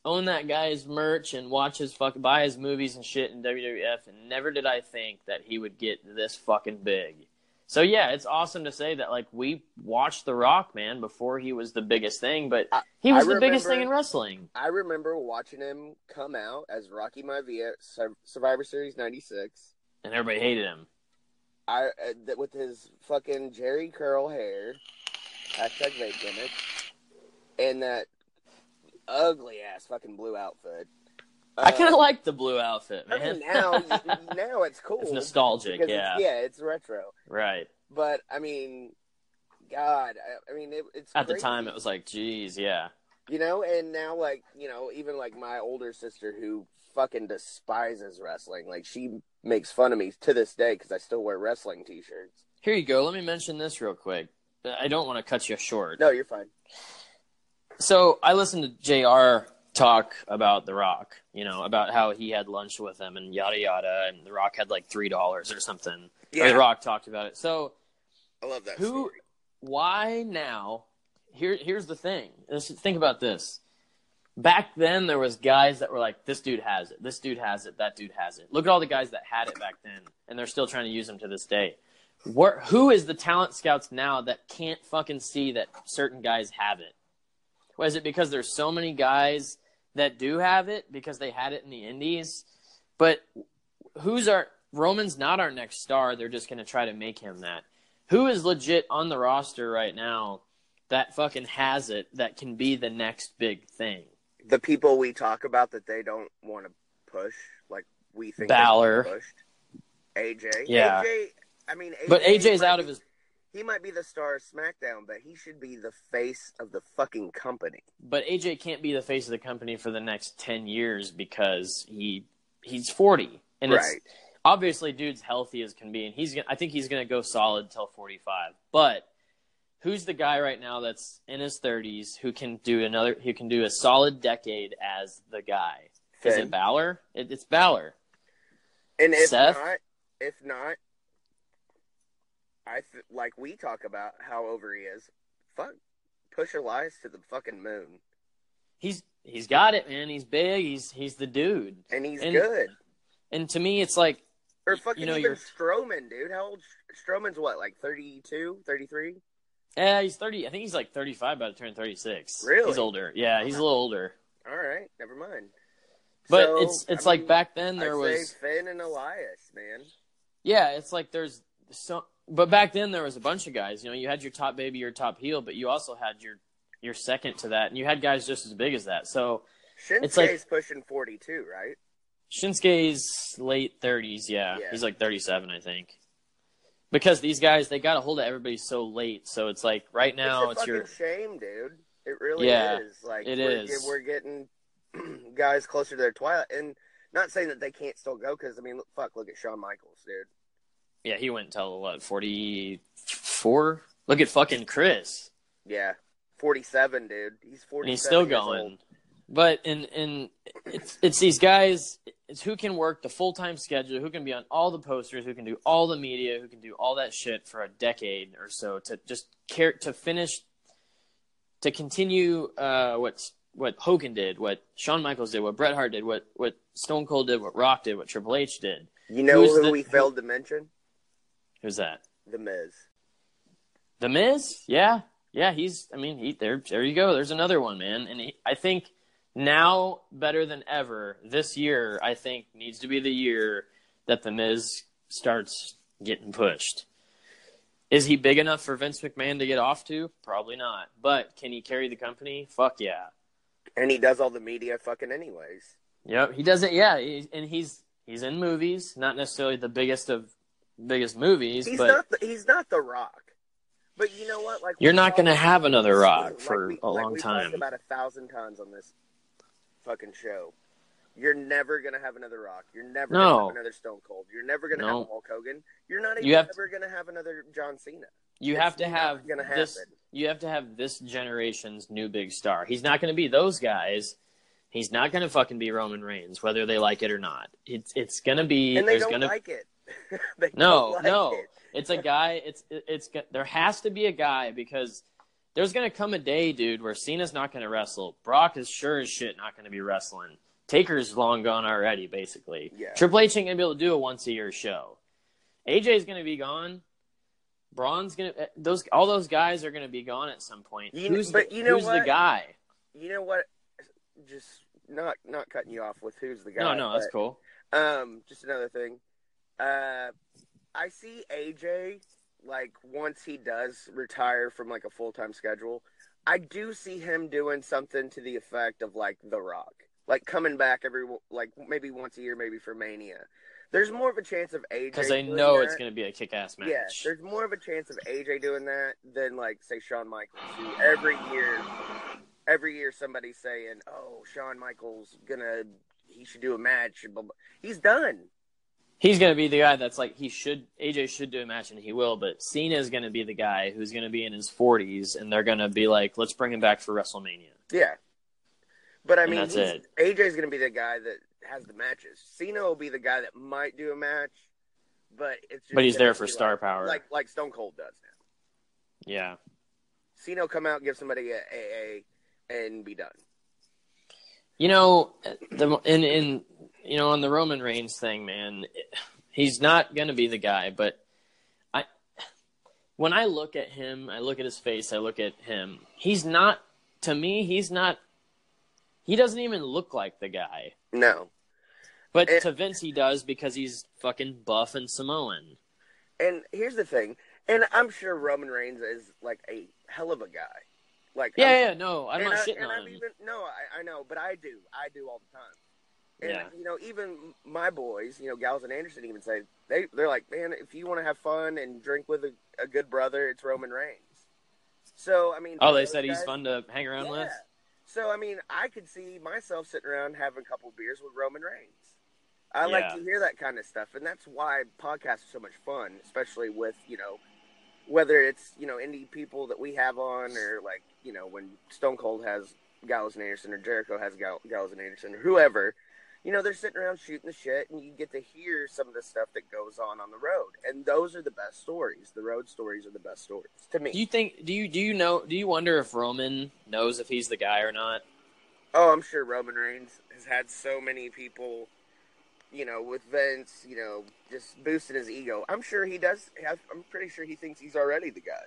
[SPEAKER 4] own that guy's merch and watch his fucking buy his movies and shit in WWF, and never did I think that he would get this fucking big. So yeah, it's awesome to say that like we watched The Rock man before he was the biggest thing, but
[SPEAKER 5] I-
[SPEAKER 4] he was
[SPEAKER 5] I
[SPEAKER 4] the biggest thing in wrestling.
[SPEAKER 5] I remember watching him come out as Rocky Maivia Survivor Series '96.
[SPEAKER 4] And everybody hated him.
[SPEAKER 5] I uh, th- with his fucking Jheri curl hair, hashtag vape gimmick, and that ugly ass fucking blue outfit.
[SPEAKER 4] I
[SPEAKER 5] Uh,
[SPEAKER 4] kind of like the blue outfit,
[SPEAKER 5] I
[SPEAKER 4] man.
[SPEAKER 5] mean, now now it's cool.
[SPEAKER 4] It's nostalgic, yeah.
[SPEAKER 5] It's, yeah, it's retro.
[SPEAKER 4] right.
[SPEAKER 5] But I mean, God, I, I mean, it, it's
[SPEAKER 4] At the time, it was like, geez, yeah.
[SPEAKER 5] you know, and now like you know, even like my older sister who fucking despises wrestling, like she makes fun of me to this day because I still wear wrestling T-shirts.
[SPEAKER 4] Here you go. Let me mention this real quick. I don't want to cut you short.
[SPEAKER 5] No, you're fine.
[SPEAKER 4] So I listened to Jr. talk about The Rock. You know about how he had lunch with him and yada yada, and The Rock had like three dollars or something. Or
[SPEAKER 5] Yeah.
[SPEAKER 4] The Rock talked about it. So
[SPEAKER 5] I love that.
[SPEAKER 4] who?
[SPEAKER 5] story.
[SPEAKER 4] Why now? Here, here's the thing. Let's think about this. Back then, there was guys that were like, "This dude has it. This dude has it. That dude has it." Look at all the guys that had it back then, and they're still trying to use them to this day. Where, who is the talent scouts now that can't fucking see that certain guys have it? Was it because there's so many guys that do have it because they had it in the Indies? But who's our Roman's not our next star. They're just going to try to make him that. Who is legit on the roster right now that fucking has it that can be the next big thing?
[SPEAKER 5] the people we talk about that they don't want to push, like we think
[SPEAKER 4] Balor.
[SPEAKER 5] pushed. AJ.
[SPEAKER 4] Yeah.
[SPEAKER 5] AJ. I mean, AJ
[SPEAKER 4] But AJ's out of his
[SPEAKER 5] He might be the star of SmackDown, but he should be the face of the fucking company.
[SPEAKER 4] but AJ can't be the face of the company for the next 10 years because he he's 40 and it's obviously dude's healthy as can be and he's gonna, I think he's going to go solid till 45 but who's the guy right now that's in his 30s who can do another who can do a solid decade as the guy? Is it Balor? It, it's Balor.
[SPEAKER 5] And if
[SPEAKER 4] Seth?
[SPEAKER 5] not, if not, I th- like we talk about how over he is. Fuck, push Elias to the fucking moon,
[SPEAKER 4] he's he's got it man he's big he's he's the dude
[SPEAKER 5] and he's
[SPEAKER 4] And-
[SPEAKER 5] good.
[SPEAKER 4] and to me it's like
[SPEAKER 5] Or fucking
[SPEAKER 4] you know,
[SPEAKER 5] even
[SPEAKER 4] you're-
[SPEAKER 5] Strowman, dude. How old? Strowman's what, like 32, 33?
[SPEAKER 4] yeah he's 30 I think he's like 35 about to turn 36
[SPEAKER 5] Really?
[SPEAKER 4] he's older yeah he's a little older
[SPEAKER 5] All right, never mind.
[SPEAKER 4] But
[SPEAKER 5] So,
[SPEAKER 4] it's it's
[SPEAKER 5] I
[SPEAKER 4] like
[SPEAKER 5] mean,
[SPEAKER 4] back then there
[SPEAKER 5] I'd
[SPEAKER 4] was
[SPEAKER 5] say Finn and Elias, man.
[SPEAKER 4] yeah, it's like there's so but back then there was a bunch of guys, you know, you had your top baby, your top heel, but you also had your your second to that and you had guys just as big as that. So
[SPEAKER 5] Shinsuke's
[SPEAKER 4] It's like-
[SPEAKER 5] pushing 42, right?
[SPEAKER 4] Shinsuke's late 30s, yeah.
[SPEAKER 5] Yeah.
[SPEAKER 4] He's like 37, I think. Because these guys they got a hold of everybody so late, so it's like right now
[SPEAKER 5] it's,
[SPEAKER 4] it's, your
[SPEAKER 5] shame, dude. It really
[SPEAKER 4] Yeah,
[SPEAKER 5] is. Like
[SPEAKER 4] it
[SPEAKER 5] we're,
[SPEAKER 4] is.
[SPEAKER 5] We're getting guys closer to their twilight, and not saying that they can't still go because I mean, look, fuck, look at Shawn Michaels, dude.
[SPEAKER 4] Yeah, he went until what, 44? Look at fucking Chris.
[SPEAKER 5] Yeah, 47, dude. He's
[SPEAKER 4] forty. he's still going.
[SPEAKER 5] old.
[SPEAKER 4] But and and it's it's these guys. It's who can work the full time schedule, who can be on all the posters, who can do all the media, who can do all that shit for a decade or so to just care to finish, to continue uh, what what Hogan did, what Shawn Michaels did, what Bret Hart did, what what Stone Cold did, what Rock did, what Triple H did.
[SPEAKER 5] You know
[SPEAKER 4] Who's
[SPEAKER 5] who
[SPEAKER 4] the-
[SPEAKER 5] we failed to mention?
[SPEAKER 4] Who's that?
[SPEAKER 5] The Miz.
[SPEAKER 4] The Miz, yeah, yeah, he's. I mean, he there. There you go. There's another one, man. And he, I think now better than ever, this year I think needs to be the year that the Miz starts getting pushed. Is he big enough for Vince McMahon to get off to? Probably not. But can he carry the company? Fuck yeah.
[SPEAKER 5] And he does all the media fucking anyways.
[SPEAKER 4] Yep, he does it. Yeah, he, and he's he's in movies, not necessarily the biggest of biggest movies,
[SPEAKER 5] He's
[SPEAKER 4] but
[SPEAKER 5] not the, he's not the Rock. But you know what? Like
[SPEAKER 4] you're not going to have another Rock
[SPEAKER 5] like
[SPEAKER 4] for
[SPEAKER 5] we-
[SPEAKER 4] a
[SPEAKER 5] like
[SPEAKER 4] long time.
[SPEAKER 5] about a thousand times on this fucking show. You're never gonna have another Rock. You're never
[SPEAKER 4] No.
[SPEAKER 5] gonna have another Stone Cold. You're never gonna
[SPEAKER 4] No.
[SPEAKER 5] have Hulk Hogan. You're not even
[SPEAKER 4] You have-
[SPEAKER 5] ever gonna have another John Cena.
[SPEAKER 4] You
[SPEAKER 5] It's
[SPEAKER 4] have to have
[SPEAKER 5] gonna
[SPEAKER 4] this. You have to have this generation's new big star. He's not going to be those guys. He's not going to fucking be Roman Reigns, whether they like it or not. It's it's going to be.
[SPEAKER 5] And they don't
[SPEAKER 4] to
[SPEAKER 5] like it.
[SPEAKER 4] no
[SPEAKER 5] like
[SPEAKER 4] no.
[SPEAKER 5] it.
[SPEAKER 4] It's a guy. It's it's there has to be a guy because there's gonna come a day, dude, where Cena's not gonna wrestle. Brock is sure as shit not gonna be wrestling. Taker's long gone already, basically.
[SPEAKER 5] Yeah.
[SPEAKER 4] Triple H ain't gonna be able to do a once a year show. AJ's gonna be gone. Braun's gonna eh, those all those guys are gonna be gone at some point.
[SPEAKER 5] You-
[SPEAKER 4] who's
[SPEAKER 5] but
[SPEAKER 4] the,
[SPEAKER 5] you know
[SPEAKER 4] who's the guy?
[SPEAKER 5] You know what? Just not not cutting you off with who's the guy.
[SPEAKER 4] No, no, that's
[SPEAKER 5] but,
[SPEAKER 4] cool.
[SPEAKER 5] Um, just another thing. Uh, I see AJ like once he does retire from like a full time schedule, I do see him doing something to the effect of like The Rock, like coming back every like maybe once a year, maybe for Mania. There's more of a chance of AJ
[SPEAKER 4] Because they know
[SPEAKER 5] that.
[SPEAKER 4] it's gonna be a kick ass match.
[SPEAKER 5] Yes, there's more of a chance of AJ doing that than like say Shawn Michaels, who every year, every year somebody's saying, "Oh, Shawn Michaels gonna he should do a match." and blah, blah. He's done.
[SPEAKER 4] He's gonna be the guy that's like he should AJ should do a match and he will, but Cena is gonna be the guy who's gonna be in his forties and they're gonna be like, let's bring him back for WrestleMania.
[SPEAKER 5] Yeah, but I
[SPEAKER 4] And
[SPEAKER 5] mean,
[SPEAKER 4] that's
[SPEAKER 5] he's,
[SPEAKER 4] it.
[SPEAKER 5] AJ's gonna be the guy that has the matches. Cena will be the guy that might do a match, but it's just
[SPEAKER 4] But he's there for star
[SPEAKER 5] like,
[SPEAKER 4] power.
[SPEAKER 5] like like Stone Cold does now.
[SPEAKER 4] Yeah.
[SPEAKER 5] Cena will come out, give somebody a AA, and be done.
[SPEAKER 4] You know, the in in you know on the Roman Reigns thing, man, he's not gonna be the guy. But I, when I look at him, I look at his face, I look at him. He's not to me. He's not. He doesn't even look like the guy.
[SPEAKER 5] No,
[SPEAKER 4] But
[SPEAKER 5] It-
[SPEAKER 4] to Vince, he does because he's fucking buff and Samoan.
[SPEAKER 5] And here's the thing, and I'm sure Roman Reigns is like a hell of a guy. Like
[SPEAKER 4] Yeah,
[SPEAKER 5] I'm-
[SPEAKER 4] yeah, no, I'm not
[SPEAKER 5] I,
[SPEAKER 4] shitting on
[SPEAKER 5] I'm
[SPEAKER 4] him.
[SPEAKER 5] Even, no, I, I know, but I do, I do all the time. And
[SPEAKER 4] Yeah.
[SPEAKER 5] you know, even my boys, you know, Gallows and Anderson even say they they're like, man, if you want to have fun and drink with a, a good brother, it's Roman Reigns. So I mean,
[SPEAKER 4] Oh, they said he's fun to hang around
[SPEAKER 5] yeah.
[SPEAKER 4] with.
[SPEAKER 5] So I mean, I could see myself sitting around having a couple beers with Roman Reigns. I like to hear that kind of stuff, and that's why podcasts are so much fun, especially with you know whether it's you know indie people that we have on, or like you know when Stone Cold has Gallows and Anderson, or Jericho has Gall- Gallows and Anderson, or whoever. You know, they're sitting around shooting the shit, and you get to hear some of the stuff that goes on on the road, and those are the best stories. The road stories are the best stories to me.
[SPEAKER 4] Do you think? Do you do you know? Do you wonder if Roman knows if he's the guy or not?
[SPEAKER 5] Oh, I'm sure Roman Reigns has had so many people, you know, with Vince, you know, just boosting his ego. I'm sure he does. Have, I'm pretty sure he thinks he's already the guy.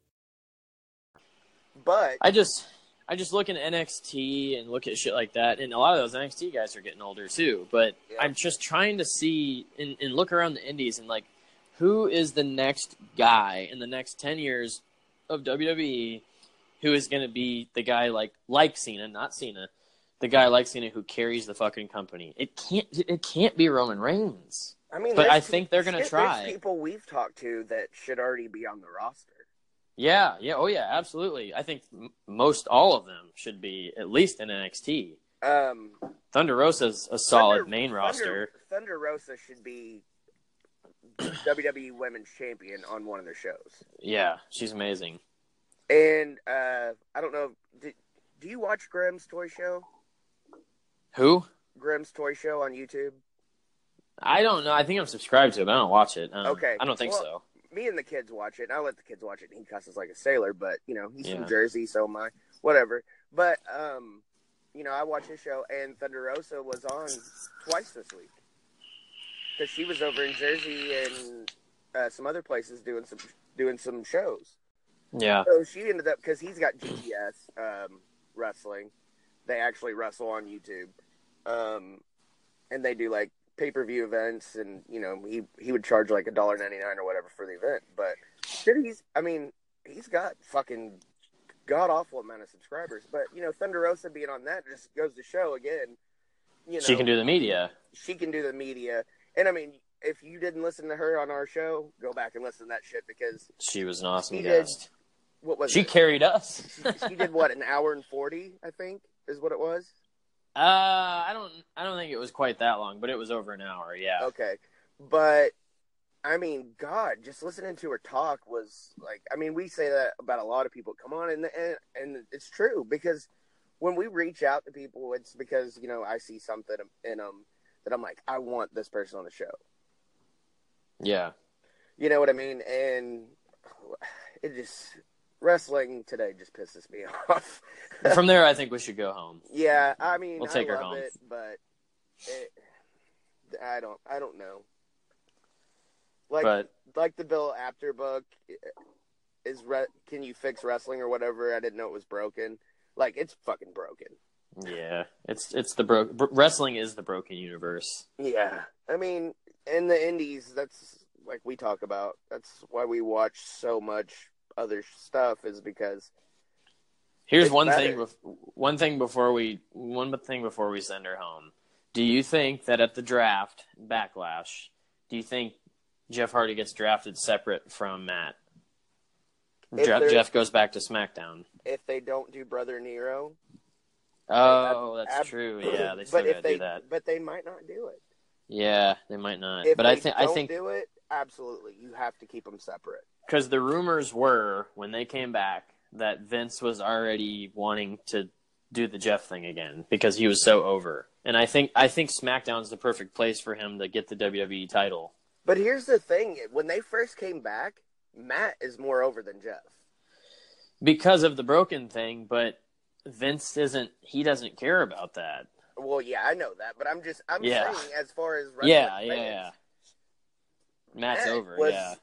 [SPEAKER 5] But
[SPEAKER 4] I just I just look at NXT and look at shit like that, and a lot of those NXT guys are getting older too. But
[SPEAKER 5] Yeah.
[SPEAKER 4] I'm just trying to see and, and look around the indies and like who is the next guy in the next ten years of WWE who is going to be the guy like like Cena, not Cena, the guy like Cena who carries the fucking company. It can't it can't be Roman Reigns.
[SPEAKER 5] I mean,
[SPEAKER 4] But I think they're gonna
[SPEAKER 5] shit,
[SPEAKER 4] try.
[SPEAKER 5] There's people we've talked to that should already be on the roster.
[SPEAKER 4] Yeah, yeah, oh yeah, absolutely. I think m- most all of them should be at least in NXT.
[SPEAKER 5] Um,
[SPEAKER 4] Thunder Rosa's a solid
[SPEAKER 5] Thunder-
[SPEAKER 4] main
[SPEAKER 5] Thunder-
[SPEAKER 4] roster.
[SPEAKER 5] Thunder Rosa should be WWE Women's Champion on one of their shows.
[SPEAKER 4] Yeah, she's amazing.
[SPEAKER 5] And uh, I don't know, did, do you watch Grimm's Toy Show?
[SPEAKER 4] Who?
[SPEAKER 5] Grimm's Toy Show on YouTube?
[SPEAKER 4] I don't know. I think I'm subscribed to it, but I don't watch it. Um,
[SPEAKER 5] Okay.
[SPEAKER 4] I don't think
[SPEAKER 5] Well,
[SPEAKER 4] so.
[SPEAKER 5] Me and the kids watch it, and I let the kids watch it, and he cusses like a sailor, but, you know, he's
[SPEAKER 4] Yeah.
[SPEAKER 5] from Jersey, so am I. Whatever. But, um, you know, I watch his show, and Thunder Rosa was on twice this week. Because she was over in Jersey and uh, some other places doing some doing some shows.
[SPEAKER 4] Yeah.
[SPEAKER 5] So she ended up because he's got GTS um, wrestling. They actually wrestle on YouTube, um, and they do like pay per view events, and you know he he would charge like a dollar ninety nine or whatever for the event. But he's I mean he's got fucking god awful amount of subscribers. But you know Thunder Rosa being on that just goes to show again. You know,
[SPEAKER 4] She can do the media.
[SPEAKER 5] she can do the media, and I mean if you didn't listen to her on our show, go back and listen to that shit because
[SPEAKER 4] She was an awesome
[SPEAKER 5] She did. what was
[SPEAKER 4] She
[SPEAKER 5] it?
[SPEAKER 4] carried us.
[SPEAKER 5] she, she did what an hour and forty, I think, is what it was.
[SPEAKER 4] Uh, I don't. I don't think it was quite that long, but it was over an hour. Yeah.
[SPEAKER 5] Okay, but I mean, God, just listening to her talk was like, I mean, we say that about a lot of people. Come on, and and, and it's true because when we reach out to people, it's because you know I see something in them that I'm like, I want this person on the show.
[SPEAKER 4] Yeah.
[SPEAKER 5] You know what I mean? And it just wrestling today just pisses me off.
[SPEAKER 4] From there, I think we should go home.
[SPEAKER 5] yeah, I mean,
[SPEAKER 4] We'll take
[SPEAKER 5] I
[SPEAKER 4] her home.
[SPEAKER 5] it, but it, I don't, I don't know. Like,
[SPEAKER 4] But
[SPEAKER 5] like the Bill Apter book is re- can you fix wrestling or whatever? I didn't know it was broken. Like it's fucking broken.
[SPEAKER 4] yeah, it's it's the bro. br- Wrestling is the broken universe.
[SPEAKER 5] Yeah, I mean, in the indies, that's like we talk about. That's why we watch so much other stuff is because
[SPEAKER 4] Here's one
[SPEAKER 5] better.
[SPEAKER 4] thing. One thing before we one thing before we send her home. Do you think that at the draft backlash, do you think Jeff Hardy gets drafted separate from Matt? Jeff, Jeff goes back to SmackDown.
[SPEAKER 5] if they don't do Brother Nero,
[SPEAKER 4] Oh, that's
[SPEAKER 5] ab-
[SPEAKER 4] true. Yeah, they still gotta
[SPEAKER 5] they
[SPEAKER 4] do that.
[SPEAKER 5] but they might not do it.
[SPEAKER 4] Yeah, they might not.
[SPEAKER 5] If
[SPEAKER 4] but I think I think
[SPEAKER 5] do it, absolutely, you have to keep them separate.
[SPEAKER 4] Because the rumors were when they came back that Vince was already wanting to do the Jeff thing again because he was so over. And I think I think SmackDown's the perfect place for him to get the WWE title.
[SPEAKER 5] But here's the thing: when they first came back, Matt is more over than Jeff.
[SPEAKER 4] because of the broken thing, but Vince isn't he doesn't care about that.
[SPEAKER 5] Well, yeah, I know that, but I'm just I'm
[SPEAKER 4] Yeah.
[SPEAKER 5] saying as far as
[SPEAKER 4] Yeah, yeah, yeah. Matt's
[SPEAKER 5] Matt
[SPEAKER 4] over,
[SPEAKER 5] was
[SPEAKER 4] yeah.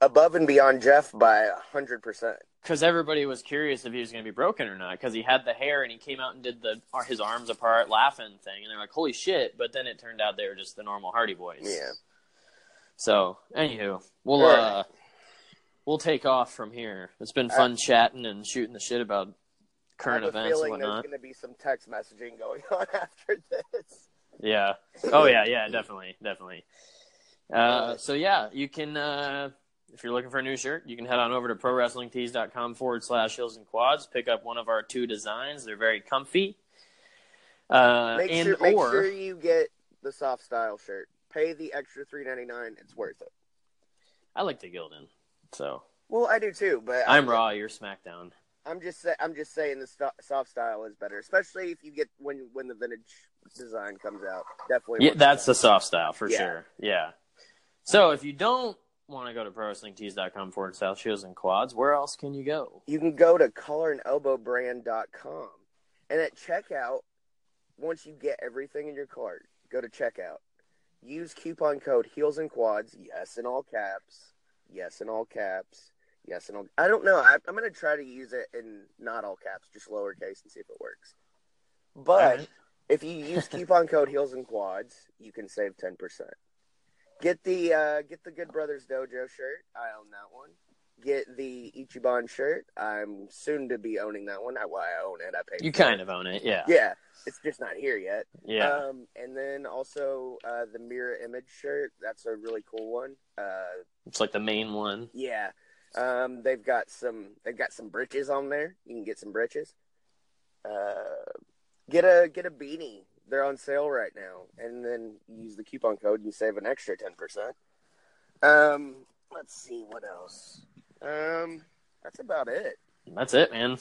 [SPEAKER 5] Above and beyond Jeff by hundred percent.
[SPEAKER 4] Because everybody was curious if he was going to be broken or not. Because he had the hair and he came out and did the his arms apart laughing thing, and they're like, "Holy shit!" But then it turned out they were just the normal Hardy Boys.
[SPEAKER 5] Yeah.
[SPEAKER 4] So, anywho, we'll
[SPEAKER 5] right.
[SPEAKER 4] uh, we'll take off from here. It's been fun chatting and shooting the shit about current
[SPEAKER 5] I have a
[SPEAKER 4] events and
[SPEAKER 5] feeling there's going to be some text messaging going on after this.
[SPEAKER 4] Yeah. Oh yeah, yeah, definitely, definitely. Uh, so yeah, you can uh, if you're looking for a new shirt, you can head on over to prowrestlingtees.com forward slash heels and quads. Pick up one of our two designs. They're very comfy. Uh,
[SPEAKER 5] Make
[SPEAKER 4] and
[SPEAKER 5] sure make
[SPEAKER 4] or
[SPEAKER 5] sure you get the soft style shirt. Pay the extra three ninety nine. It's worth it.
[SPEAKER 4] I like the Gildan. So
[SPEAKER 5] Well, I do too, but
[SPEAKER 4] I'm Raw. You're SmackDown.
[SPEAKER 5] I'm just sa- I'm just saying the soft style is better, especially if you get when when the vintage design comes out. Definitely.
[SPEAKER 4] Yeah, that's the soft style for
[SPEAKER 5] Yeah.
[SPEAKER 4] sure. Yeah. So if you don't want to go to prowrestlingtees.com forward slash heels and quads, where else can you go?
[SPEAKER 5] you can go to collarandelbowbrand.com and at checkout once you get everything in your cart go to checkout. Use coupon code heels and quads yes in all caps yes in all caps yes in all i don't know. I, i'm going to try to use it in not all caps just lowercase and see if it works. But
[SPEAKER 4] Alright.
[SPEAKER 5] if you use coupon code heels and quads you can save 10% get the uh, get the good brothers dojo shirt i own that one get the Ichiban shirt. I'm soon to be owning that one. I, well, I own it. I paid.
[SPEAKER 4] You kind
[SPEAKER 5] it.
[SPEAKER 4] of own it, yeah.
[SPEAKER 5] Yeah, it's just not here yet.
[SPEAKER 4] Yeah.
[SPEAKER 5] Um, and then also uh, the mirror image shirt. That's a really cool one. Uh,
[SPEAKER 4] It's like the main one.
[SPEAKER 5] yeah. Um, they've got some. They've got some britches on there. You can get some britches. Uh, get a get a beanie. They're on sale right now, and then use the coupon code. And you save an extra ten percent. Um, let's see what else. Um, that's about it.
[SPEAKER 4] That's it, man.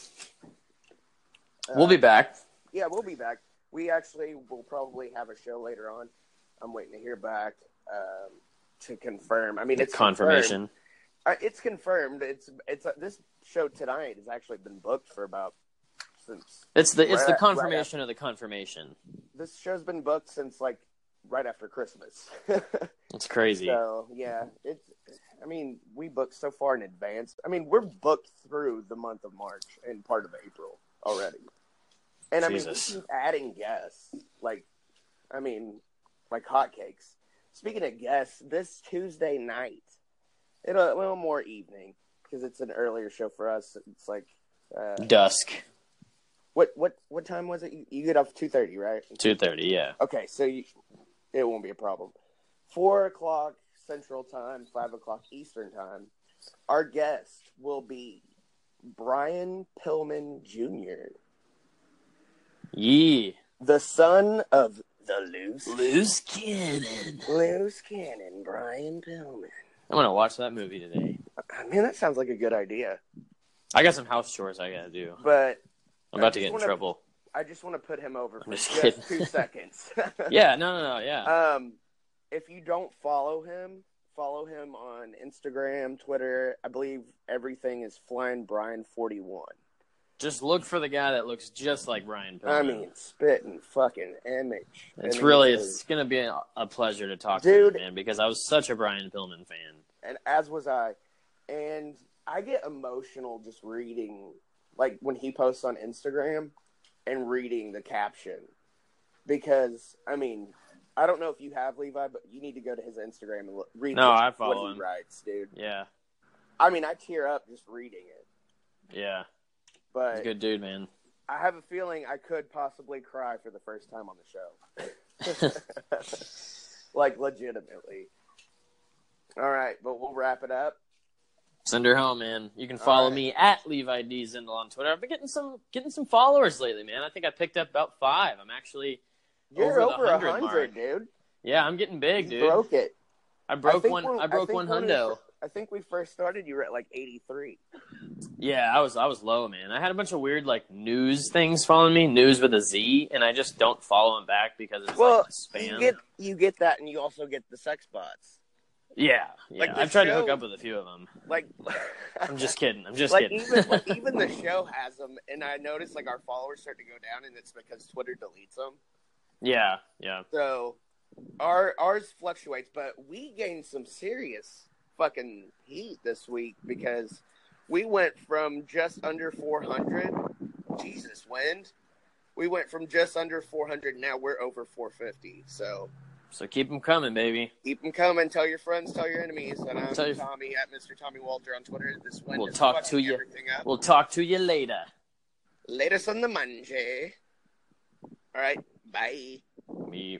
[SPEAKER 4] we'll be back.
[SPEAKER 5] Yeah, we'll be back. We actually will probably have a show later on. I'm waiting to hear back um, to confirm. I mean, it's
[SPEAKER 4] Confirmation.
[SPEAKER 5] confirmed. Uh, it's confirmed. It's it's uh, this show tonight has actually been booked for about since
[SPEAKER 4] It's the it's the
[SPEAKER 5] Right- right
[SPEAKER 4] confirmation of the confirmation.
[SPEAKER 5] this show's been booked since like right after Christmas.
[SPEAKER 4] It's crazy.
[SPEAKER 5] so yeah, it's I mean, we booked so far in advance. I mean, we're booked through the month of March and part of April already. And I mean, we keep adding guests. Like, I mean, like hotcakes. Speaking of guests, this Tuesday night, it'll a little more evening because it's an earlier show for us. It's like, uh,
[SPEAKER 4] Dusk,
[SPEAKER 5] what what what time was it? You, you get off two thirty, right?
[SPEAKER 4] two thirty. Yeah.
[SPEAKER 5] Okay, so you, it won't be a problem. Four o'clock Central Time, five o'clock Eastern Time. Our guest will be Brian Pillman Jr.,
[SPEAKER 4] Yee.
[SPEAKER 5] the son of the loose
[SPEAKER 4] Loose cannon.
[SPEAKER 5] loose cannon, Brian Pillman.
[SPEAKER 4] I'm gonna watch that movie today.
[SPEAKER 5] I mean, that sounds like a good idea,
[SPEAKER 4] I got some house chores I gotta do.
[SPEAKER 5] but
[SPEAKER 4] I'm about to get in
[SPEAKER 5] wanna-
[SPEAKER 4] trouble.
[SPEAKER 5] I just want to put him over for
[SPEAKER 4] just
[SPEAKER 5] just, two seconds.
[SPEAKER 4] Yeah, no, no, no, yeah.
[SPEAKER 5] Um, if you don't follow him, follow him on Instagram, Twitter. I believe everything is Flying Brian forty one.
[SPEAKER 4] Just look for the guy that looks just like Brian Pillman.
[SPEAKER 5] I mean, spitting fucking image.
[SPEAKER 4] it's really
[SPEAKER 5] it's-
[SPEAKER 4] gonna be a, a pleasure to talk
[SPEAKER 5] Dude.
[SPEAKER 4] to him, man, because I was such a Brian Pillman fan.
[SPEAKER 5] and as was I. And I get emotional just reading, like when he posts on Instagram and reading the caption, because I mean, I don't know if you have Levi, but you need to go to his Instagram and look, read.
[SPEAKER 4] No,
[SPEAKER 5] what,
[SPEAKER 4] I follow
[SPEAKER 5] what he
[SPEAKER 4] him.
[SPEAKER 5] writes, dude.
[SPEAKER 4] Yeah,
[SPEAKER 5] I mean, I tear up just reading it,
[SPEAKER 4] yeah, he's
[SPEAKER 5] but
[SPEAKER 4] a good dude, man.
[SPEAKER 5] I have a feeling I could possibly cry for the first time on the show. like legitimately. All right, but we'll wrap it up.
[SPEAKER 4] Send her home, man. You can follow
[SPEAKER 5] right.
[SPEAKER 4] me at Levi D Zindel on Twitter. I've been getting some getting some followers lately, man. I think I picked up about five. I'm actually
[SPEAKER 5] You're
[SPEAKER 4] Over
[SPEAKER 5] a
[SPEAKER 4] 100
[SPEAKER 5] hundred, dude.
[SPEAKER 4] yeah, I'm getting big,
[SPEAKER 5] You
[SPEAKER 4] dude.
[SPEAKER 5] broke it.
[SPEAKER 4] I broke
[SPEAKER 5] think
[SPEAKER 4] one. I broke
[SPEAKER 5] think
[SPEAKER 4] one hundo.
[SPEAKER 5] I think we first started. You were at like eighty three.
[SPEAKER 4] Yeah, I was I was low, man. I had a bunch of weird like news things following me, news with a Z, and I just don't follow them back because it's
[SPEAKER 5] Well,
[SPEAKER 4] like
[SPEAKER 5] you
[SPEAKER 4] spam.
[SPEAKER 5] get you get that, and you also get the sex bots.
[SPEAKER 4] Yeah, yeah.
[SPEAKER 5] like
[SPEAKER 4] I've tried to hook up with a few of them.
[SPEAKER 5] Like,
[SPEAKER 4] I'm just kidding. I'm just
[SPEAKER 5] like
[SPEAKER 4] kidding.
[SPEAKER 5] even like even the show has them, and I noticed like our followers start to go down, and it's because Twitter deletes them.
[SPEAKER 4] yeah, yeah.
[SPEAKER 5] So our ours fluctuates, but we gained some serious fucking heat this week because we went from just under 400. Jesus, wind. We went from just under 400. Now we're over 450. So
[SPEAKER 4] So keep them coming, baby.
[SPEAKER 5] keep them coming. Tell your friends. Tell your enemies. And I'm
[SPEAKER 4] Tell your-
[SPEAKER 5] Tommy at Mr. Tommy Walter on Twitter. This wind
[SPEAKER 4] We'll talk to you.
[SPEAKER 5] up.
[SPEAKER 4] We'll talk to you later.
[SPEAKER 5] Latest on the Monday. All right. Bye.
[SPEAKER 4] Me.